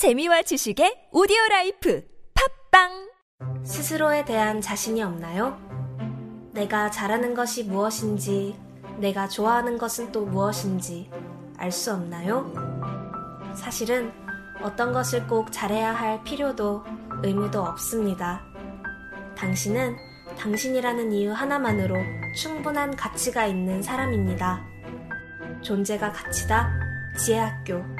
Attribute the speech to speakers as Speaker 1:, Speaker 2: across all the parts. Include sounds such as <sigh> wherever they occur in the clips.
Speaker 1: 재미와 지식의 오디오 life 팟빵
Speaker 2: 스스로에 대한 자신이 없나요? 내가 잘하는 것이 무엇인지, 내가 좋아하는 것은 또 무엇인지 알 수 없나요? 사실은 어떤 것을 꼭 잘해야 할 필요도 의무도 없습니다. 당신은 당신이라는 이유 하나만으로 충분한 가치가 있는 사람입니다. 존재가 가치다. 지혜학교.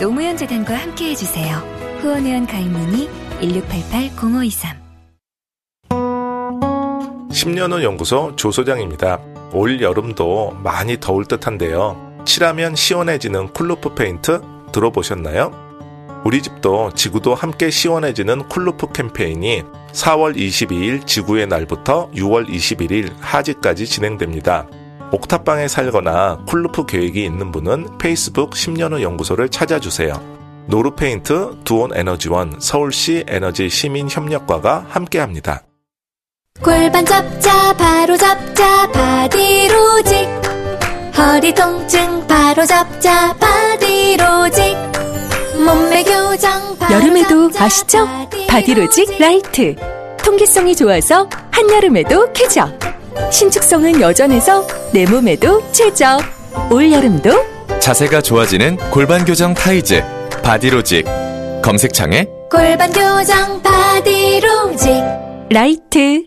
Speaker 3: 노무현 재단과 함께 해 주세요. 후원 회원 가입 문의 1688-0523
Speaker 4: 10년 후 연구소 조소장입니다. 올 여름도 많이 더울 듯한데요. 칠하면 시원해지는 cool roof 페인트 들어보셨나요? 우리 집도 지구도 함께 시원해지는 cool roof 캠페인이 4월 22일 지구의 날부터 6월 21일 하지까지 진행됩니다. 옥탑방에 살거나 cool roof 계획이 있는 분은 페이스북 10년 후 연구소를 찾아주세요. 노루페인트, 두온 에너지원, 서울시 에너지 시민협력과가 함께합니다.
Speaker 5: 골반 잡자 바로 잡자 바디로직 허리 통증 바로 잡자 바디로직 몸매 교정 바로
Speaker 6: 여름에도
Speaker 5: 잡자,
Speaker 6: 아시죠? 바디로직 라이트. 통기성이 좋아서 한여름에도 쾌적. 신축성은 여전해서 내 몸에도 최적. 올여름도
Speaker 7: 자세가 좋아지는 골반 교정 타이즈 바디로직 검색창에
Speaker 5: 골반 교정 바디로직
Speaker 6: 라이트.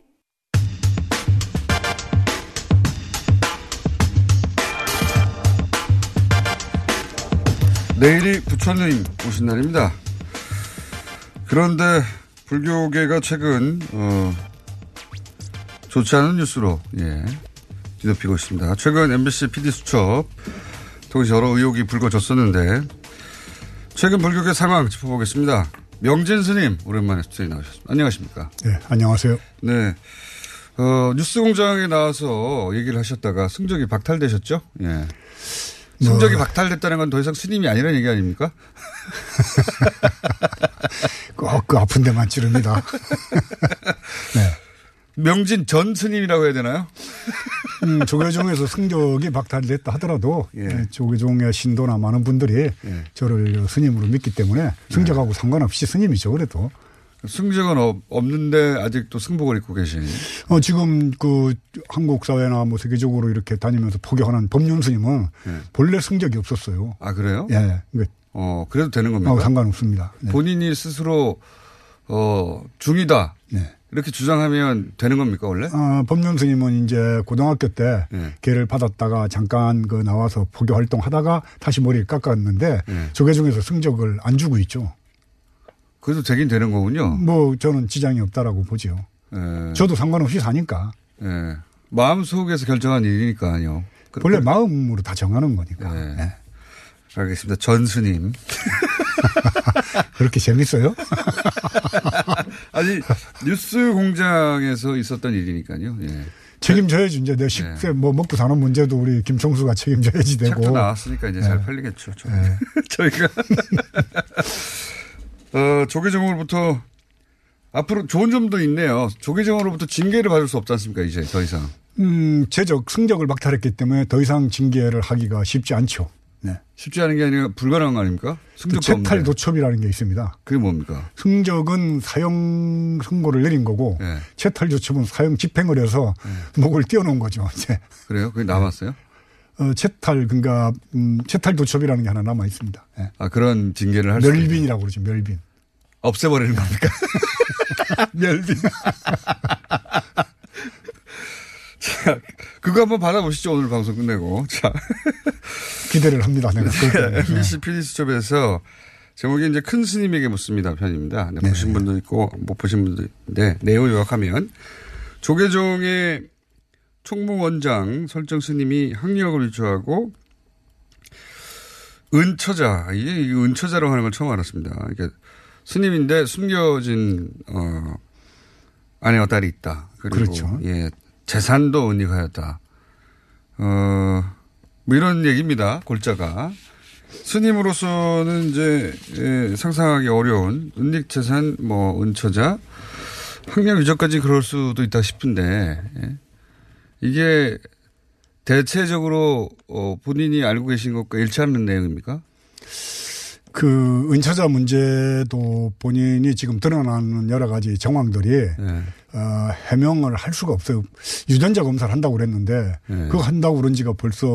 Speaker 8: 내일이 부처님 오신 날입니다. 그런데 불교계가 최근 어, 좋지 않은 뉴스로 예, 뒤덮이고 있습니다. 최근 MBC PD 수첩 통해서 여러 의혹이 불거졌었는데 최근 불교계 상황 짚어보겠습니다. 명진 스님 오랜만에 스튜디오에 나오셨습니다. 안녕하십니까?
Speaker 9: 네, 안녕하세요.
Speaker 8: 네. 어, 뉴스공장에 나와서 얘기를 하셨다가 승적이 박탈되셨죠? 예. 승적이
Speaker 9: 뭐.
Speaker 8: 박탈됐다는 건 더 이상 스님이 아니라는 얘기 아닙니까? <laughs>
Speaker 9: 꼭 그 아픈 데만 찌릅니다. <laughs> 네.
Speaker 8: 명진 전 스님이라고 해야 되나요?
Speaker 9: 음, 조계종에서 승적이 박탈됐다 하더라도 예. 조계종의 신도나 많은 분들이
Speaker 8: 예.
Speaker 9: 저를 스님으로 믿기 때문에 승적하고 상관없이 스님이죠. 그래도
Speaker 8: 승적은 없- 없는데 아직도 승복을 입고 계신.
Speaker 9: 어, 지금 그 한국 사회나 뭐 세계적으로 이렇게 다니면서 포교하는 법륜 스님은
Speaker 8: 예.
Speaker 9: 본래 승적이 없었어요.
Speaker 8: 아 그래요?
Speaker 9: 예, 그러니까
Speaker 8: 어 그래도 되는 겁니까?
Speaker 9: 하고 상관없습니다. 네.
Speaker 8: 본인이 스스로 어 중이다
Speaker 9: 네.
Speaker 8: 이렇게 주장하면 되는 겁니까 원래?
Speaker 9: 어, 법륜 스님은 이제 고등학교 때
Speaker 8: 예.
Speaker 9: 개를 받았다가 잠깐 그 나와서 포교 활동하다가 다시 머리를 깎았는데
Speaker 8: 예.
Speaker 9: 조계종에서 승적을 안 주고 있죠.
Speaker 8: 그래도 되긴 되는 거군요.
Speaker 9: 뭐 저는 지장이 없다라고 보죠.
Speaker 8: 예.
Speaker 9: 저도 상관없이 사니까
Speaker 8: 예. 마음 속에서 결정한 일이니까요. 그-
Speaker 9: 원래
Speaker 8: 그-
Speaker 9: 마음으로 다 정하는 거니까.
Speaker 8: 네.
Speaker 9: 네.
Speaker 8: 알겠습니다. 전 스님. <laughs>
Speaker 9: 그렇게 재밌어요? <laughs>
Speaker 8: 아니 뉴스 공장에서 있었던 일이니까요. 예.
Speaker 9: 책임져야지 이제 내 식세 뭐 먹고 사는 문제도 우리 김총수가 책임져야지 되고.
Speaker 8: 책도 나왔으니까 이제
Speaker 9: 네.
Speaker 8: 잘 팔리겠죠. 저-
Speaker 9: 네. <laughs>
Speaker 8: 저희가 <laughs> 어, 조계종으로부터 앞으로 좋은 점도 있네요. 조계종으로부터 징계를 받을 수 없지 않습니까? 이제 더 이상.
Speaker 9: 음, 제적 승적을 박탈했기 때문에 더 이상 징계를 하기가 쉽지 않죠. 네.
Speaker 8: 쉽지 않은 게 아니라 불가능한 거 아닙니까?
Speaker 9: 또
Speaker 8: 승적도
Speaker 9: 채탈
Speaker 8: 없는데.
Speaker 9: 도첩이라는 게 있습니다.
Speaker 8: 그게 뭡니까?
Speaker 9: 승적은 사형 선고를 내린 거고
Speaker 8: 네.
Speaker 9: 채탈 조첩은 사형 집행을 해서 목을 띄워놓은 거죠. 이제 <laughs>
Speaker 8: 그래요? 그게 남았어요?
Speaker 9: 어, 채탈 그러니까 음, 채탈 도첩이라는 게 하나 남아 있습니다. 예.
Speaker 8: 아 그런 징계를 할.
Speaker 9: 멸빈이라고 그러죠. 멸빈.
Speaker 8: 없애버리는 겁니까? <laughs>
Speaker 9: 멸빈. <laughs>
Speaker 8: 자, <laughs> 그거 한번 받아보시죠. 오늘 방송 끝내고. 자.
Speaker 9: 기대를 합니다. 내가. 그걸.
Speaker 8: MBC PD 수첩에서 제목이 이제 큰 스님에게 묻습니다 편입니다. 네,
Speaker 9: 네.
Speaker 8: 보신 분도 있고 못 보신 분도 있는데 내용을 요약하면 조계종의 총무원장 설정 스님이 학력을 위조하고 은처자. 이게 은처자라고 하는 걸 처음 알았습니다. 이게 스님인데 숨겨진, 어, 아내와 딸이 있다. 그리고
Speaker 9: 그렇죠.
Speaker 8: 예, 재산도 은닉하였다. 어, 뭐 이런 얘기입니다. 골자가. 스님으로서는 이제 예, 상상하기 어려운 은닉 재산, 뭐 은처자, 학력 유저까지 그럴 수도 있다 싶은데 예. 이게 대체적으로 어, 본인이 알고 계신 것과 일치하는 내용입니까?
Speaker 9: 그 은처자 문제도 본인이 지금 드러나는 여러 가지 정황들이
Speaker 8: 네.
Speaker 9: 어, 해명을 할 수가 없어요. 유전자 검사를 한다고 그랬는데
Speaker 8: 네.
Speaker 9: 그거 한다고 그런 지가 벌써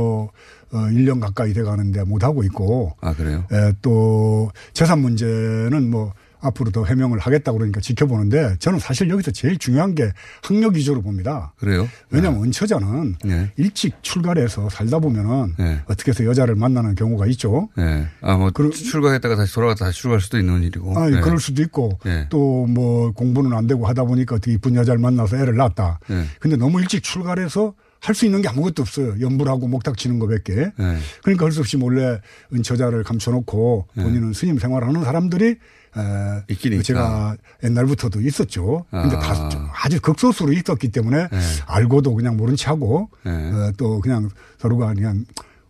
Speaker 9: 어, 1년 가까이 돼 가는데 못 하고 있고
Speaker 8: 아 그래요?
Speaker 9: 에, 또 재산 문제는 뭐 앞으로 더 해명을 하겠다고 그러니까 지켜보는데 저는 사실 여기서 제일 중요한 게 학력 위주로 봅니다.
Speaker 8: 그래요?
Speaker 9: 왜냐하면 은처자는
Speaker 8: 네.
Speaker 9: 일찍 출가를 해서 살다 보면은
Speaker 8: 네.
Speaker 9: 어떻게 해서 여자를 만나는 경우가 있죠.
Speaker 8: 네. 아, 뭐, 출가했다가 다시 돌아갔다 다시 출가할 수도 있는 일이고.
Speaker 9: 아,
Speaker 8: 네.
Speaker 9: 그럴 수도 있고
Speaker 8: 네.
Speaker 9: 또뭐 공부는 안 되고 하다 보니까 어떻게 이쁜 여자를 만나서 애를 낳았다.
Speaker 8: 네.
Speaker 9: 근데 너무 일찍 출가를 해서 할수 있는 게 아무것도 없어요. 연불하고 목탁 치는 것밖에.
Speaker 8: 네.
Speaker 9: 그러니까 할 수 없이 몰래 은처자를 감춰놓고 본인은 스님 생활하는 사람들이 에,
Speaker 8: 있긴 있다.
Speaker 9: 제가 옛날부터도 있었죠. 근데
Speaker 8: 아.
Speaker 9: 다 아주 극소수로 있었기 때문에
Speaker 8: 네.
Speaker 9: 알고도 그냥 모른 체 하고
Speaker 8: 네.
Speaker 9: 어, 또 그냥 서로가 그냥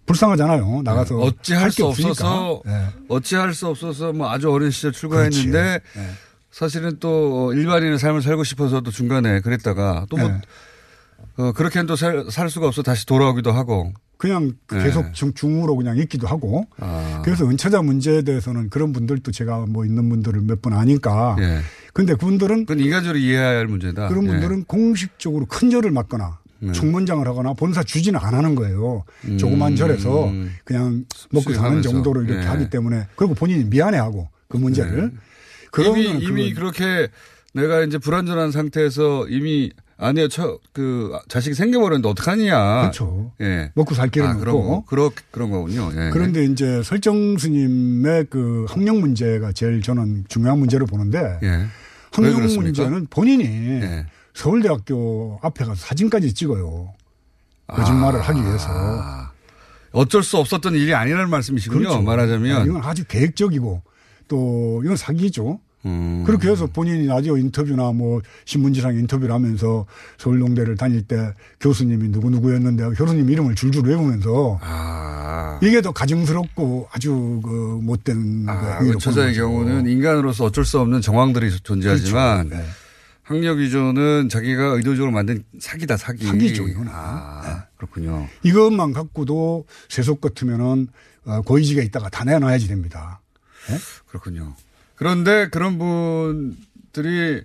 Speaker 9: 불쌍하잖아요. 나가서
Speaker 8: 어찌할 할게수
Speaker 9: 없으니까.
Speaker 8: 없어서
Speaker 9: 네.
Speaker 8: 어찌할 수 없어서 뭐 아주 어린 시절 출가했는데.
Speaker 9: 네.
Speaker 8: 사실은 또 일반인의 삶을 살고 싶어서 또 중간에 그랬다가 또뭐
Speaker 9: 네.
Speaker 8: 어, 그렇게는 또살 수가 없어 다시 돌아오기도 하고
Speaker 9: 그냥
Speaker 8: 네.
Speaker 9: 계속 중, 중으로 그냥 있기도 하고.
Speaker 8: 아.
Speaker 9: 그래서 은처자 문제에 대해서는 그런 분들도 제가 뭐 있는 분들을 몇분 아니까.
Speaker 8: 예.
Speaker 9: 근데 그분들은
Speaker 8: 그건 인간적으로 이해해야 할 문제다.
Speaker 9: 그런
Speaker 8: 예.
Speaker 9: 분들은 공식적으로 큰 절을 맡거나
Speaker 8: 네.
Speaker 9: 총문장을 하거나 본사 주지는 안 하는 거예요. 조그만 절에서 그냥 먹고 사는
Speaker 8: 수행하면서.
Speaker 9: 정도로 이렇게
Speaker 8: 예.
Speaker 9: 하기 때문에 그리고 본인이 미안해하고 그 문제를.
Speaker 8: 이미
Speaker 9: 그러면
Speaker 8: 이미
Speaker 9: 그건-
Speaker 8: 그렇게 내가 이제 불안전한 상태에서 이미 아니요, 저, 그, 자식이 생겨버렸는데 어떡하냐.
Speaker 9: 그렇죠.
Speaker 8: 예.
Speaker 9: 먹고 살 길은
Speaker 8: 아,
Speaker 9: 없고.
Speaker 8: 그런 거, 그런, 그런 거군요. 예.
Speaker 9: 그런데 이제 설정 스님의 그 학력 문제가 제일 저는 중요한 문제로 보는데
Speaker 8: 예. 왜
Speaker 9: 학력? 문제는 본인이
Speaker 8: 예.
Speaker 9: 서울대학교 앞에 가서 사진까지 찍어요. 거짓말을 하기 위해서.
Speaker 8: 아, 어쩔 수 없었던 일이 아니라는 말씀이시군요.
Speaker 9: 그렇죠.
Speaker 8: 말하자면.
Speaker 9: 이건 아주 계획적이고 또 이건 사기죠.
Speaker 8: 음.
Speaker 9: 그렇게 해서 본인이 라디오 인터뷰나 뭐 신문지상 인터뷰를 하면서 서울농대를 다닐 때 교수님이 누구누구였는데 교수님 이름을 줄줄 외우면서
Speaker 8: 아.
Speaker 9: 이게 더 가증스럽고 아주 그 못된
Speaker 8: 아, 그 저자의. 경우는 인간으로서 어쩔 수 없는 정황들이 존재하지만
Speaker 9: 그렇죠. 네.
Speaker 8: 학력 위조는 자기가 의도적으로 만든 사기다 사기.
Speaker 9: 사기죠, 이거는.
Speaker 8: 아, 그렇군요.
Speaker 9: 이것만 갖고도 세속 같으면은 어, 고위직에 있다가 다 내놔야지 됩니다.
Speaker 8: 그렇군요. 그런데 그런 분들이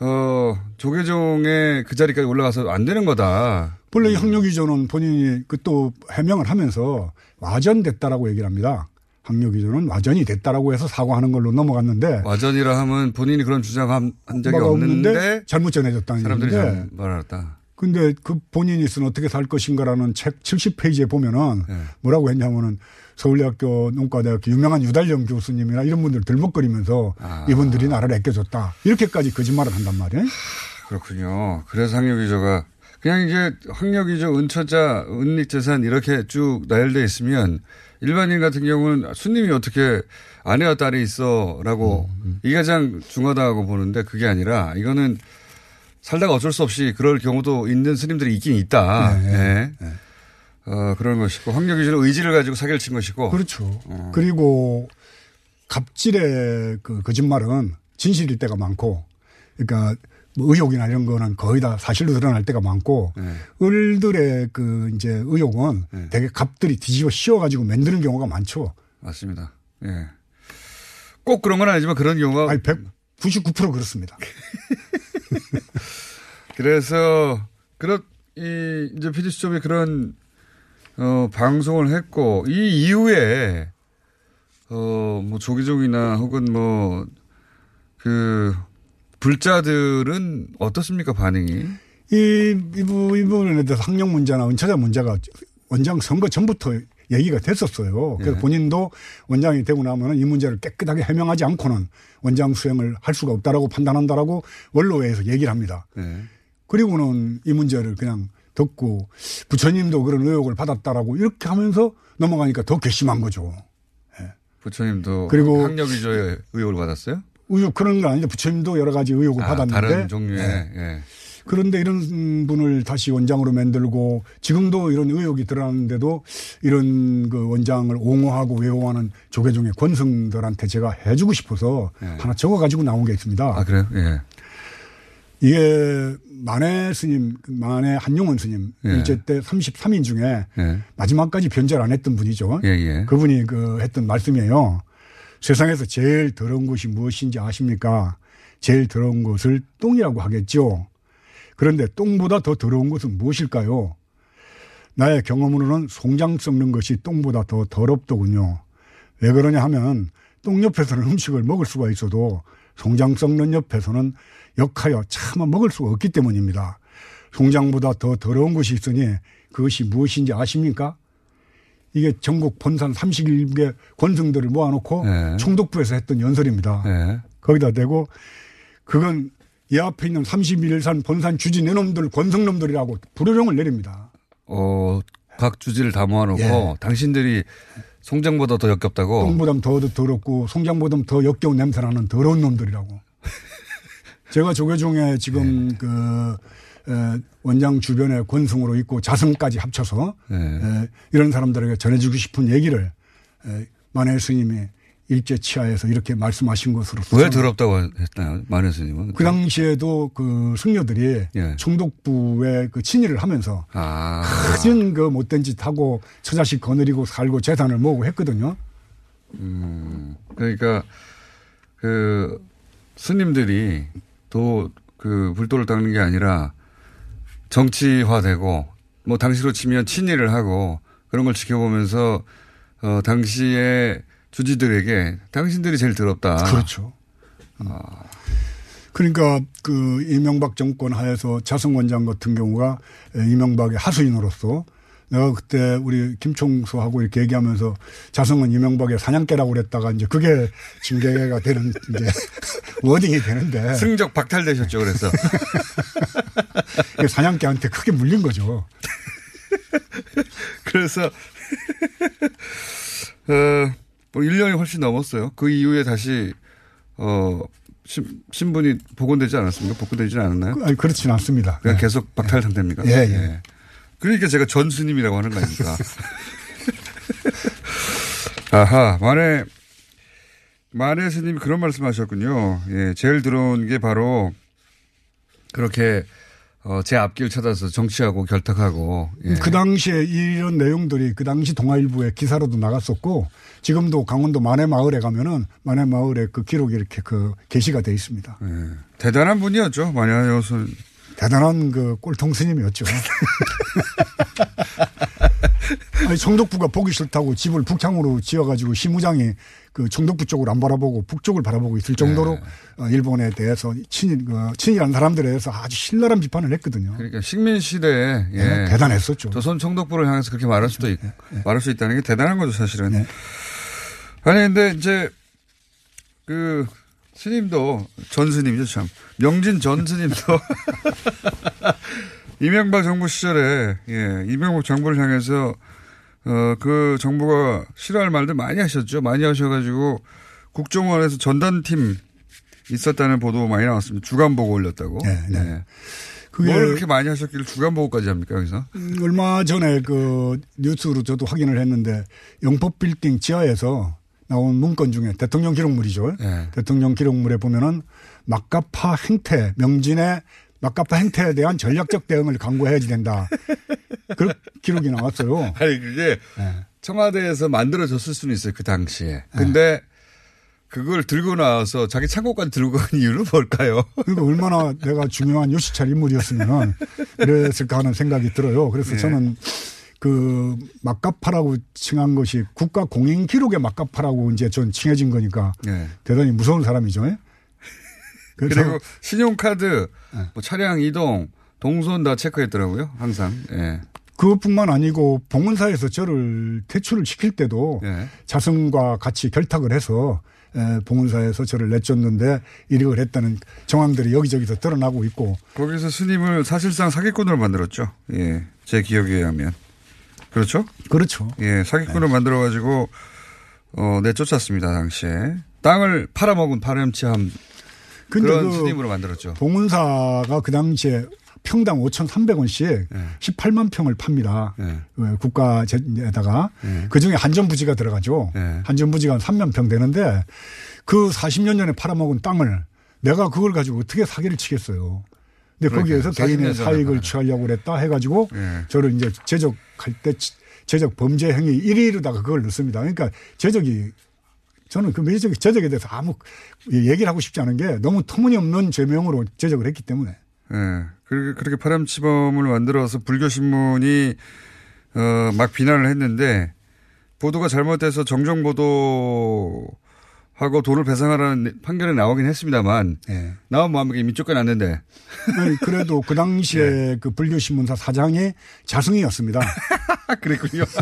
Speaker 8: 어 조계종의 그 자리까지 올라가서 안 되는 거다.
Speaker 9: 본래 이 학력 위조는 본인이 그 또 해명을 하면서 와전됐다라고 얘기를 합니다. 학력 위조는 와전이 됐다라고 해서 사과하는 걸로 넘어갔는데
Speaker 8: 와전이라 하면 본인이 그런 주장한 한 적이
Speaker 9: 뭐가
Speaker 8: 없는데
Speaker 9: 잘못 전해졌다는
Speaker 8: 사람들이 잘못 말았다.
Speaker 9: 근데 그 본인이 쓴 어떻게 살 것인가라는 책 70페이지에 보면은
Speaker 8: 네.
Speaker 9: 뭐라고 했냐면은 서울대학교 농과대학교 유명한 유달령 교수님이나 이런 분들 들먹거리면서
Speaker 8: 아.
Speaker 9: 이분들이 나를 아껴줬다. 이렇게까지 거짓말을 한단 말이에요.
Speaker 8: 그렇군요. 그래서 학력 위조가 그냥 이제 학력 위조, 은처자, 은닉 재산 이렇게 쭉 나열돼 있으면 일반인 같은 경우는 수님이 어떻게 아내와 딸이 있어 라고
Speaker 9: 음,
Speaker 8: 이게 가장 중하다고 보는데 그게 아니라 이거는 살다가 어쩔 수 없이 그럴 경우도 있는 스님들이 있긴 있다.
Speaker 9: 네,
Speaker 8: 네. 어, 그런 것이고 학력 위조는 의지를 가지고 사기를 친 것이고
Speaker 9: 그렇죠.
Speaker 8: 어.
Speaker 9: 그리고 갑질의 그 거짓말은 진실일 때가 많고 그러니까 뭐 의혹이나 이런 거는 거의 다 사실로 드러날 때가 많고
Speaker 8: 네.
Speaker 9: 을들의 그 이제 의혹은 되게 갑들이 뒤집어 씌워가지고 만드는 경우가 많죠.
Speaker 8: 맞습니다. 예. 꼭 그런 건 아니지만 그런 경우가
Speaker 9: 아니 199% 그렇습니다. <laughs>
Speaker 8: 그래서 그런 이 이제 PD 수첩이 그런 어 방송을 했고 이 이후에 어뭐 조기종이나 혹은 뭐 그 불자들은 어떻습니까 반응이?
Speaker 9: 이, 이 부, 이 부분에 대해서 학력 문제나 은처자 문제가 원장 선거 전부터 얘기가 됐었어요. 그래서
Speaker 8: 예.
Speaker 9: 본인도 원장이 되고 나면은 이 문제를 깨끗하게 해명하지 않고는 원장 수행을 할 수가 없다라고 판단한다라고 원로회에서 얘기를 합니다.
Speaker 8: 네.
Speaker 9: 그리고는 이 문제를 그냥 듣고 부처님도 그런 의혹을 받았다라고 이렇게 하면서 넘어가니까 더 괘씸한 거죠.
Speaker 8: 부처님도
Speaker 9: 그리고-
Speaker 8: 학력 위조의 의혹을 받았어요?
Speaker 9: 의혹 그런 건 아닌데 부처님도 여러 가지 의혹을
Speaker 8: 아,
Speaker 9: 받았는데
Speaker 8: 다른 종류의
Speaker 9: 네.
Speaker 8: 예.
Speaker 9: 그런데 이런 분을 다시 원장으로 만들고 지금도 이런 의혹이 드러나는데도 이런 그 원장을 옹호하고 외호하는 조계종의 권승들한테 제가 해주고 싶어서 하나 적어가지고 나온 게 있습니다.
Speaker 8: 네. 아 그래요? 예.
Speaker 9: 이게 만해 스님, 만해 한용원 스님
Speaker 8: 예.
Speaker 9: 일제 때 33인 중에
Speaker 8: 예.
Speaker 9: 마지막까지 변제를 안 했던 분이죠.
Speaker 8: 예, 예.
Speaker 9: 그분이 그 했던 말씀이에요. 세상에서 제일 더러운 것이 무엇인지 아십니까? 제일 더러운 것을 똥이라고 하겠죠. 그런데 똥보다 더 더러운 것은 무엇일까요? 나의 경험으로는 송장 썩는 것이 똥보다 더 더럽더군요. 왜 그러냐 하면 똥 옆에서는 음식을 먹을 수가 있어도 송장 썩는 옆에서는 역하여 차마 먹을 수가 없기 때문입니다. 송장보다 더 더러운 것이 있으니 그것이 무엇인지 아십니까? 이게 전국 본산 31개 권승들을 모아놓고
Speaker 8: 네.
Speaker 9: 총독부에서 했던 연설입니다.
Speaker 8: 예.
Speaker 9: 거기다 대고 그건 이 앞에 있는 31산 본산 주지 내놈들 권성놈들이라고 불효령을 내립니다.
Speaker 8: 어, 각 주지를 다 모아놓고
Speaker 9: 예.
Speaker 8: 당신들이 송장보다 더 역겹다고.
Speaker 9: 똥보다 더 더럽고 송장보다 더 역겨운 냄새나는 더러운 놈들이라고. 제가 조계종에 지금
Speaker 8: 네.
Speaker 9: 그 에, 원장 주변에 권승으로 있고 자승까지 합쳐서
Speaker 8: 네.
Speaker 9: 에, 이런 사람들에게 전해주고 싶은 얘기를 에, 만해 스님이 일제 치하에서 이렇게 말씀하신 것으로서
Speaker 8: 왜 더럽다고 했나요? 마녀 스님은.
Speaker 9: 그 당시에도 그 승려들이
Speaker 8: 예.
Speaker 9: 총독부에 그 친일을 하면서
Speaker 8: 아.
Speaker 9: 큰그 못된 짓 하고 처자식 거느리고 살고 재산을 모으고 했거든요.
Speaker 8: 음. 그러니까 그 스님들이 또 그 불도를 닦는 게 아니라 정치화되고 뭐 당시로 치면 친일을 하고 그런 걸 지켜보면서 어 당시에 주지들에게 당신들이 제일 더럽다.
Speaker 9: 그렇죠. 그러니까 그 이명박 정권 하에서 자승 원장 같은 경우가 이명박의 하수인으로서 내가 그때 우리 김총수하고 이렇게 얘기하면서 자승은 이명박의 사냥개라고 그랬다가 이제 그게 징계가 되는 이제 <laughs> 워딩이 되는데
Speaker 8: 승적 박탈되셨죠. 그래서 <laughs>
Speaker 9: 사냥개한테 크게 물린 거죠. <laughs>
Speaker 8: 그래서 어, 뭐 1년이 훨씬 넘었어요. 그 이후에 다시 어 신, 신분이 복원되지 않았습니까? 복원되지 않았나요?
Speaker 9: 아니 그렇지는 않습니다.
Speaker 8: 그냥
Speaker 9: 네.
Speaker 8: 계속 박탈 상태입니까?
Speaker 9: 예, 예.
Speaker 8: 그러니까 제가 전 스님이라고 하는 거 아닙니까? <laughs> 아하, 만에, 만에 스님이 그런 말씀 하셨군요. 예, 제일 들어온 게 바로 그렇게 어, 제 앞길 찾아서 정치하고 결탁하고. 예.
Speaker 9: 그 당시에 이런 내용들이 그 당시 동아일보에 기사로도 나갔었고 지금도 강원도 만해 마을에 가면은 만해 마을에 그 기록이 이렇게 그 게시가 돼 있습니다.
Speaker 8: 예. 대단한 분이었죠. 만야 여순.
Speaker 9: 대단한 그 꼴통 스님이었죠. <laughs> 아니, 총독부가 보기 싫다고 집을 북향으로 지어가지고 시무장이 그 총독부 쪽을 안 바라보고 북쪽을 바라보고 있을 정도로 어, 일본에 대해서 친일, 그 친일한 사람들에 대해서 아주 신랄한 비판을 했거든요.
Speaker 8: 그러니까 식민 시대에 예.
Speaker 9: 네, 대단했었죠.
Speaker 8: 조선 총독부를 향해서 그렇게 말할 수도 있고 말할 수 있다는 게 대단한 거죠, 사실은.
Speaker 9: 네.
Speaker 8: 아니 근데 이제 그 스님도 전 스님이죠, 참. 명진 전 스님도 <laughs> 이명박 정부 시절에 예, 이명박 정부를 향해서 어, 그 정부가 싫어할 말들 많이 하셨죠. 많이 하셔가지고 국정원에서 전단팀 있었다는 보도 많이 나왔습니다. 주간 보고 올렸다고.
Speaker 9: 네, 네.
Speaker 8: 예.
Speaker 9: 그게
Speaker 8: 뭘 그렇게 많이 하셨길래 주간 보고까지 합니까, 여기서?
Speaker 9: 음, 얼마 전에 그 뉴스로 저도 확인을 했는데 영법 빌딩 지하에서 나온 문건 중에 대통령 기록물이죠.
Speaker 8: 예.
Speaker 9: 대통령 기록물에 보면은 막가파 행태, 명진의 막가파 행태에 대한 전략적 대응을 강구해야지 된다. 그 기록이 나왔어요.
Speaker 8: 아니 그게
Speaker 9: 예.
Speaker 8: 청와대에서 만들어졌을 수는 있어요 그 당시에. 근데 그걸 들고 나와서 자기 창고까지 들고 간 이유는 뭘까요?
Speaker 9: 그러니까 얼마나 내가 중요한 요시찰 인물이었으면 그랬을까 하는 생각이 들어요. 그래서
Speaker 8: 예.
Speaker 9: 저는 그 막가파라고 칭한 것이 국가 공인 기록의 막가파라고 이제 전 칭해진 거니까
Speaker 8: 예.
Speaker 9: 대단히 무서운 사람이죠. 예? <laughs>
Speaker 8: 그리고 신용카드, 뭐 차량 이동, 동선 다 체크했더라고요 항상. 예.
Speaker 9: 그것뿐만 아니고 봉은사에서 저를 퇴출을 시킬 때도
Speaker 8: 예.
Speaker 9: 자승과 같이 결탁을 해서 에, 봉은사에서 저를 내쫓는데 이력을 했다는 정황들이 여기저기서 드러나고 있고
Speaker 8: 거기서 스님을 사실상 사기꾼으로 만들었죠. 예. 제 기억에 의하면. 그렇죠?
Speaker 9: 그렇죠.
Speaker 8: 예. 사기꾼으로 만들어 가지고 어, 내쫓았습니다, 당시에. 땅을 팔아먹은 파렴치함 그런
Speaker 9: 그
Speaker 8: 스님으로 만들었죠.
Speaker 9: 봉은사가 그 당시에 평당 5,300원씩
Speaker 8: 네.
Speaker 9: 18만 평을 팝니다. 그 국가에다가
Speaker 8: 네.
Speaker 9: 그 중에 한전부지가 들어가죠.
Speaker 8: 네.
Speaker 9: 한전부지가 한 3만 평 되는데 그 40년 전에 팔아먹은 땅을 내가 그걸 가지고 어떻게 사기를 치겠어요. 근데
Speaker 8: 그러니까요.
Speaker 9: 거기에서
Speaker 8: 40년
Speaker 9: 개인의 사익을. 취하려고 그랬다 해가지고
Speaker 8: 네.
Speaker 9: 저를 이제 제적할 때 치- 제적 범죄 행위 1위로다가 그걸 넣습니다. 그러니까 제적이 저는 그 매적 제적에 대해서 아무 얘기를 하고 싶지 않은 게 너무 터무니없는 죄명으로 제적을 했기 때문에.
Speaker 8: 예. 그렇게, 그렇게 파렴치범을 만들어서 불교신문이, 어, 막 비난을 했는데, 보도가 잘못돼서 정정보도 하고 돈을 배상하라는 판결이 나오긴 했습니다만,
Speaker 9: 예.
Speaker 8: 나온 마음에 이미 쫓겨났는데,
Speaker 9: 아니, 그래도 그 당시에
Speaker 8: 네. <laughs>
Speaker 9: 그 불교신문사 사장이 자승이었습니다. <laughs>
Speaker 8: 그랬군요. <laughs>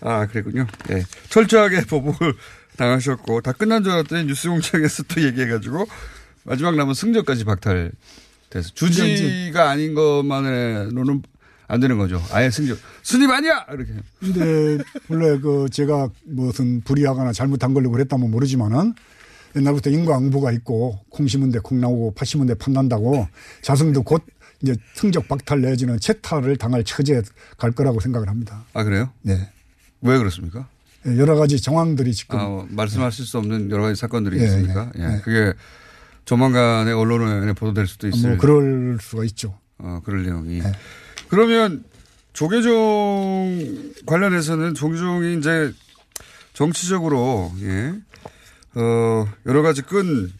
Speaker 8: 아, 그랬군요. 예. 철저하게 보복을 당하셨고, 다 끝난 줄 알았더니 뉴스공장에서 또 얘기해가지고, 마지막 남은 승적까지 박탈돼서, 주지가 아닌 것만으로는 안 되는 거죠. 아예 승적. 스님 아니야! 이렇게.
Speaker 9: 근데 원래 그 제가 무슨 불의하거나 잘못한 걸로 그랬다면 모르지만은 옛날부터 인과응보가 있고 콩 심은 데 콩 나오고 팥 심은 데팥 난다고 자승도 곧 이제 승적 박탈 내지는 채탈을 당할 처지에 갈 거라고 생각을 합니다.
Speaker 8: 아, 그래요?
Speaker 9: 네.
Speaker 8: 왜 그렇습니까?
Speaker 9: 여러 가지 정황들이 지금
Speaker 8: 아, 말씀하실 수 없는 여러 가지 사건들이
Speaker 9: 예,
Speaker 8: 있으니까.
Speaker 9: 예,
Speaker 8: 예.
Speaker 9: 예.
Speaker 8: 그게 조만간에 언론에 보도될 수도 있어요.
Speaker 9: 뭐 그럴 수가 있죠.
Speaker 8: 어, 그럴 내용이.
Speaker 9: 네.
Speaker 8: 그러면 조계종 관련해서는 조계종이 이제 정치적으로, 예, 어, 여러 가지 끈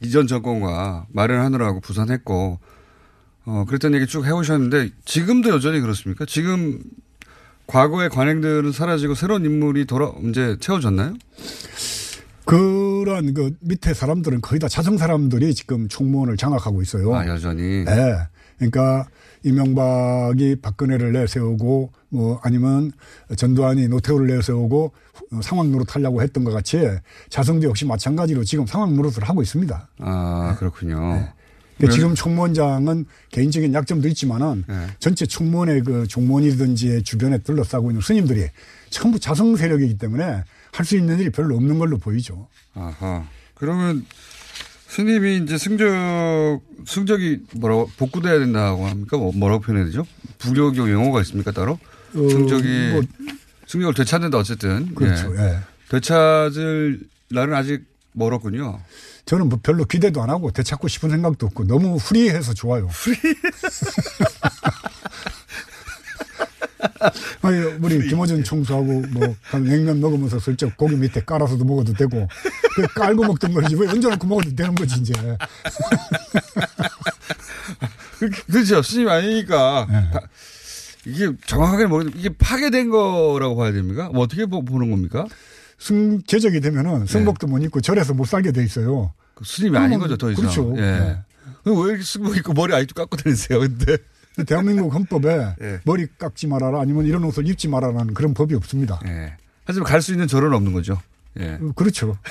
Speaker 8: 이전 정권과 마련하느라고 부산했고, 어, 그랬던 얘기 쭉 해오셨는데 지금도 여전히 그렇습니까? 지금 과거의 관행들은 사라지고 새로운 인물이 돌아, 이제 채워졌나요?
Speaker 9: 그런 그 밑에 사람들은 거의 다 자성 사람들이 지금 총무원을 장악하고 있어요.
Speaker 8: 아, 여전히.
Speaker 9: 네. 그러니까 이명박이 박근혜를 내세우고 뭐 아니면 전두환이 노태우를 내세우고 상황 노릇 하려고 했던 것 같이 자성도 역시 마찬가지로 지금 상황 노릇을 하고 있습니다.
Speaker 8: 아, 그렇군요.
Speaker 9: 그러니까 지금 총무원장은 개인적인 약점도 있지만은
Speaker 8: 네.
Speaker 9: 전체 총무원의 그 종무원이든지 주변에 둘러싸고 있는 스님들이 전부 자성 세력이기 때문에 할 수 있는 일이 별로 없는 걸로 보이죠.
Speaker 8: 아하. 그러면 스님이 이제 승적, 승적이 뭐라고, 복구돼야 된다고 합니까? 뭐, 뭐라고 표현해야 되죠? 불교교 용어가 있습니까, 따로?
Speaker 9: 어,
Speaker 8: 승적이,
Speaker 9: 뭐
Speaker 8: 승적을 되찾는다, 어쨌든.
Speaker 9: 그렇죠. 예.
Speaker 8: 되찾을 날은 아직 멀었군요.
Speaker 9: 저는 뭐 별로 기대도 안 하고 되찾고 싶은 생각도 없고 너무 후리해서 좋아요. <laughs> 아니, 우리 김호준 총수하고 뭐, 한 냉면 먹으면서 슬쩍 고기 밑에 깔아서도 먹어도 되고, 그 깔고 먹던 거지. 왜 얹어놓고 먹어도 되는 거지, 이제. <laughs>
Speaker 8: 그렇죠. 스님 아니니까.
Speaker 9: 네.
Speaker 8: 다- 이게 정확하게 모르겠는데, 이게 파괴된 거라고 봐야 됩니까? 뭐 어떻게 보, 는 겁니까?
Speaker 9: 승, 제적이 되면은 승복도 못 입고 절에서 못 살게 돼 있어요.
Speaker 8: 그 스님이 아닌 거죠, 더 이상.
Speaker 9: 그렇죠.
Speaker 8: 예.
Speaker 9: 네.
Speaker 8: 왜 이렇게 승복 입고 머리 아직도 깎고 다니세요,
Speaker 9: 근데? 대한민국 헌법에 <laughs>
Speaker 8: 예.
Speaker 9: 머리 깎지 말아라 아니면 이런 옷을 입지 말아라는 그런 법이 없습니다.
Speaker 8: 예. 하지만 갈 수 있는 절은 없는 거죠. 예.
Speaker 9: 어, 그렇죠. <laughs>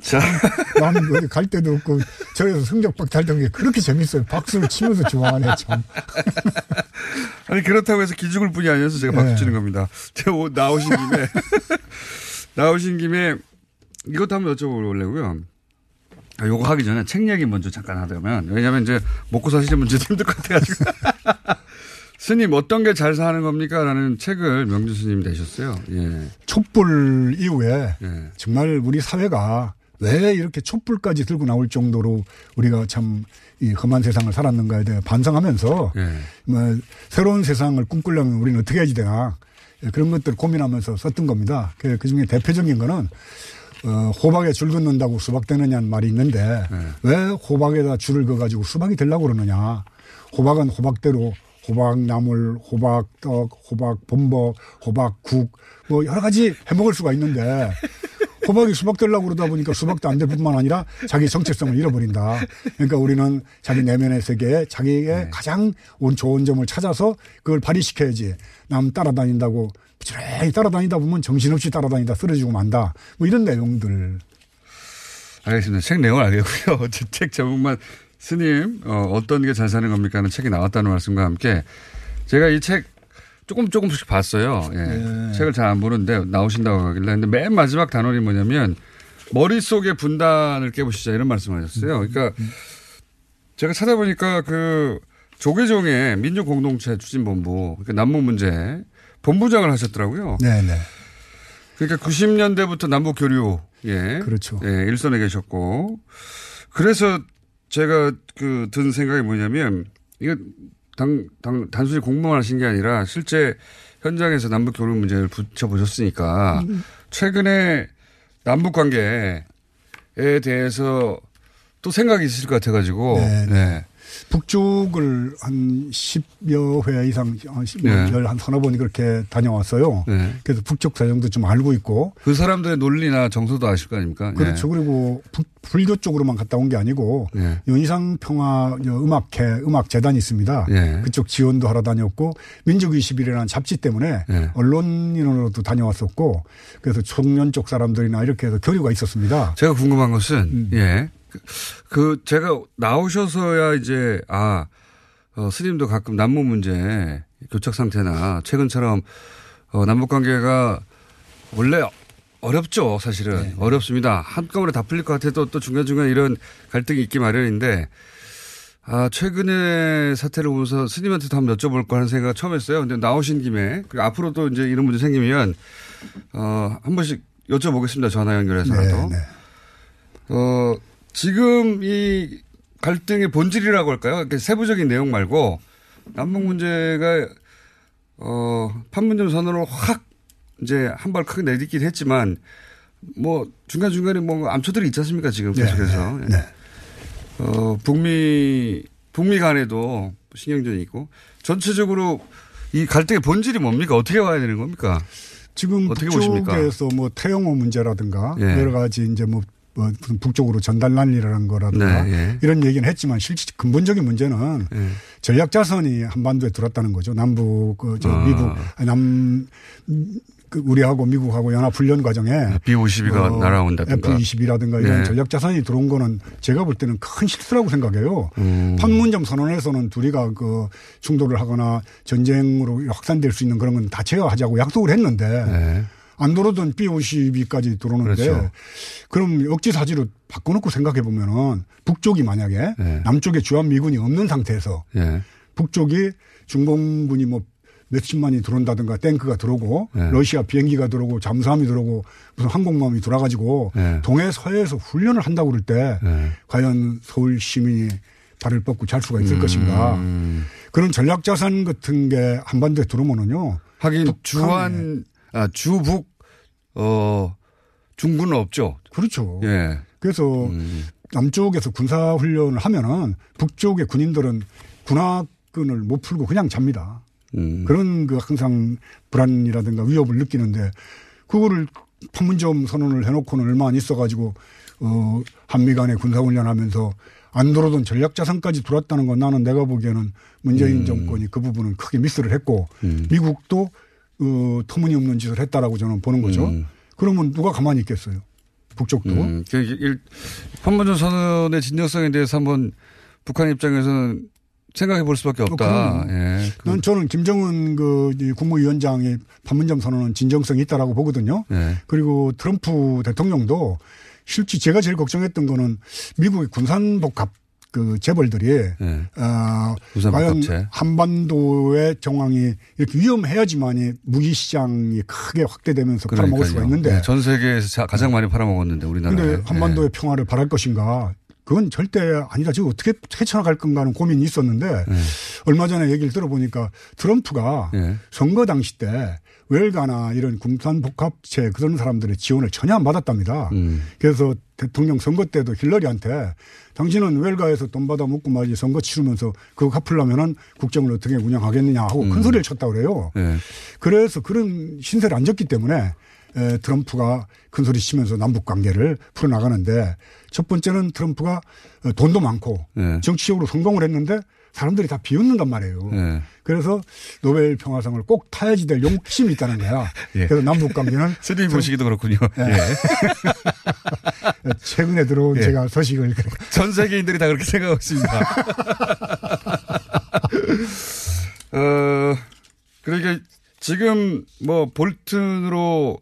Speaker 8: 자. <laughs>
Speaker 9: 나는 어디 갈 데도 없고 저에서 성적박 달던 게 그렇게 재밌어요. 박수를 치면서 좋아하네 참.
Speaker 8: 아니 그렇다고 해서 기죽을 뿐이 아니어서 제가 박수
Speaker 9: 네.
Speaker 8: 치는 겁니다. 제가 오- 나오신 김에 나오신 김에 이것도 한번 여쭤보려고요. 아, 요거 하기 전에 책 얘기 먼저 잠깐 하자면 왜냐하면 이제 먹고 사시는 분들도 힘들 것 같아가지고 <laughs> 스님 어떤 게 잘 사는 겁니까?라는 책을 명주 스님 내셨어요. 예.
Speaker 9: 촛불 이후에
Speaker 8: 예.
Speaker 9: 정말 우리 사회가 왜 이렇게 촛불까지 들고 나올 정도로 우리가 참 이 험한 세상을 살았는가에 대해 반성하면서
Speaker 8: 예.
Speaker 9: 뭐 새로운 세상을 꿈꾸려면 우리는 어떻게 해야지 되나 예, 그런 것들을 고민하면서 썼던 겁니다. 그, 그 중에 대표적인 거는 어, 호박에 줄 긋는다고 수박 되느냐는 말이 있는데 왜 호박에다 줄을 그어가지고 수박이 되려고 그러느냐. 호박은 호박대로 호박나물, 호박떡, 호박범벅, 호박국 뭐 여러 가지 해먹을 수가 있는데 <laughs> 호박이 수박 되려고 그러다 보니까 수박도 안 될 뿐만 아니라 자기 정체성을 잃어버린다. 그러니까 우리는 자기 내면의 세계에 자기의 가장 온 좋은 점을 찾아서 그걸 발휘시켜야지. 남 따라다닌다고 부지런히 따라다니다 보면 정신없이 따라다니다 쓰러지고 만다. 뭐 이런 내용들.
Speaker 8: 알겠습니다. 책 내용을 알겠고요. <laughs> 책 제목만 스님, 어, 떤 게 잘 사는 겁니까? 하는 책이 나왔다는 말씀과 함께 제가 이 책 조금 조금씩 봤어요. 예. 네. 책을 잘 안 보는데 나오신다고 하길래. 근데 맨 마지막 단원이 뭐냐면 머릿속의 분단을 깨보시자 이런 말씀을 하셨어요. 그러니까 제가 찾아보니까 그 조계종의 민주공동체 추진본부, 그러니까 남북 문제 본부장을 하셨더라고요.
Speaker 9: 네네.
Speaker 8: 그러니까 90년대부터 남북 교류, 예.
Speaker 9: 그렇죠.
Speaker 8: 예, 일선에 계셨고. 그래서 제가 그 든 생각이 뭐냐면, 이거 당, 당, 단순히 공부만 하신 게 아니라 실제 현장에서 남북 교류 문제를 붙여보셨으니까 음. 최근에 남북 관계에 대해서 또 생각이 있으실 것 같아가지고. 네. 네.
Speaker 9: 북쪽을 한 10여 회 이상, 네. 한 서너 번이 그렇게 다녀왔어요. 네. 그래서 북쪽 사정도 좀 알고 있고.
Speaker 8: 그 사람들의 논리나 정서도 아실 거 아닙니까?
Speaker 9: 그렇죠. 네. 그리고 북, 불교 쪽으로만 갔다 온 게 아니고 네. 윤희상 평화 음악회, 음악재단이 있습니다. 네. 그쪽 지원도 하러 다녔고 민족20일이라는 잡지 때문에 네. 언론인으로도 다녀왔었고 그래서 청년 쪽 사람들이나 이렇게 해서 교류가 있었습니다.
Speaker 8: 제가 궁금한 것은 음. 예. 그 제가 나오셔서야 이제 아 어, 스님도 가끔 남북 문제 교착 상태나 최근처럼 어, 남북 관계가 원래 어렵죠 사실은. 네. 어렵습니다. 한꺼번에 다 풀릴 것 같아도 또 중간 중간 이런 갈등이 있기 마련인데 아 최근에 사태를 보면서 스님한테도 한번 여쭤볼 거 하는 생각 처음 했어요. 근데 나오신 김에 그리고 앞으로도 이제 이런 문제 생기면 어한 번씩 여쭤보겠습니다. 전화 연결해서라도 네, 네. 어 지금 이 갈등의 본질이라고 할까요? 이렇게 세부적인 내용 말고 남북 문제가 어 판문점 선언을 확 이제 한 발 크게 내딛긴 했지만 뭐 중간 중간에 뭐 암초들이 있지 않습니까 지금 네, 계속해서 네, 네. 어 북미 북미 간에도 신경전이 있고 전체적으로 이 갈등의 본질이 뭡니까 어떻게 와야 되는 겁니까?
Speaker 9: 지금 어떻게 북쪽에서 뭐 태영호 문제라든가 예. 여러 가지 이제 뭐 뭐 북쪽으로 전달난리라는 거라든가 네, 예. 이런 얘기는 했지만 실제 근본적인 문제는 예. 전략 자산이 한반도에 들어왔다는 거죠. 남북 그저 아. 미국 남그 우리하고 미국하고 연합 훈련 과정에
Speaker 8: B52가 어, 날아온다든가
Speaker 9: F22라든가 이런 네. 전략 자산이 들어온 거는 제가 볼 때는 큰 실수라고 생각해요. 음. 판문점 선언에서는 둘이가 그 충돌을 하거나 전쟁으로 확산될 수 있는 그런 건 다 제어하자고 약속을 했는데 네. 안 들어오던 B52까지 들어오는데 그렇죠. 그럼 역지사지로 바꿔놓고 생각해 보면은 북쪽이 만약에 네. 남쪽에 주한미군이 없는 상태에서 네. 북쪽이 중공군이 뭐 몇십만이 들어온다든가 탱크가 들어오고 네. 러시아 비행기가 들어오고 잠수함이 들어오고 무슨 항공모함이 돌아가지고 네. 동해 서해에서 훈련을 한다고 그럴 때 네. 과연 서울 시민이 발을 뻗고 잘 수가 있을 음. 것인가 그런 전략 자산 같은 게 한반도에 들어오면은요
Speaker 8: 하긴 주한 아, 주북, 어, 중군은 없죠.
Speaker 9: 그렇죠. 예. 그래서 음. 남쪽에서 군사 훈련을 하면은 북쪽의 군인들은 군화끈을 못 풀고 그냥 잡니다. 음. 그런 그 항상 불안이라든가 위협을 느끼는데 그거를 판문점 선언을 해놓고는 얼마 안 있어가지고 어 한미 간에 군사훈련 하면서 안 들어오던 전략자산까지 들어왔다는 건 나는 내가 보기에는 문재인 음. 정권이 그 부분은 크게 미스를 했고 음. 미국도 어, 터무니없는 짓을 했다라고 저는 보는 거죠. 음. 그러면 누가 가만히 있겠어요. 북쪽도. 음.
Speaker 8: 그 판문점 선언의 진정성에 대해서 한번 북한 입장에서는 생각해 볼 수밖에 없다. 어,
Speaker 9: 예. 난 저는 김정은 그 국무위원장의 판문점 선언은 진정성이 있다라고 보거든요. 예. 그리고 트럼프 대통령도 실제 제가 제일 걱정했던 거는 미국의 군산복합 그 재벌들이 네. 어, 과연 한반도의 정황이 이렇게 위험해야지만이 무기 시장이 크게 확대되면서 그러니까요. 팔아먹을 수가 있는데 네.
Speaker 8: 전 세계에서 가장 많이 팔아먹었는데 우리나라.
Speaker 9: 근데 한반도의 네. 평화를 바랄 것인가? 그건 절대 아니다. 지금 어떻게 헤쳐나갈 건가 하는 고민이 있었는데 네. 얼마 전에 얘기를 들어보니까 트럼프가 네. 선거 당시 때 웰가나 이런 군산복합체 그런 사람들의 지원을 전혀 안 받았답니다. 음. 그래서 대통령 선거 때도 힐러리한테 당신은 웰가에서 돈 받아 먹고 말이지 선거 치르면서 그거 갚으려면은 국정을 어떻게 운영하겠느냐 하고 음. 큰 소리를 쳤다 그래요. 네. 그래서 그런 신세를 안 졌기 때문에 에, 트럼프가 큰 소리 치면서 남북 관계를 풀어나가는데 첫 번째는 트럼프가 어, 돈도 많고 네. 정치적으로 성공을 했는데 사람들이 다 비웃는단 말이에요. 네. 그래서 노벨 평화상을 꼭 타야지 될 욕심이 있다는 거야. <laughs> 예. 그래서 남북 관계는 <laughs>
Speaker 8: 스님 보시기도 그렇군요. 예. 예. <laughs>
Speaker 9: 최근에 들어온
Speaker 8: 예.
Speaker 9: 제가 소식을
Speaker 8: 전 세계인들이 다 그렇게 생각하고 있습니다. 어, 그러니까 지금 뭐 볼튼으로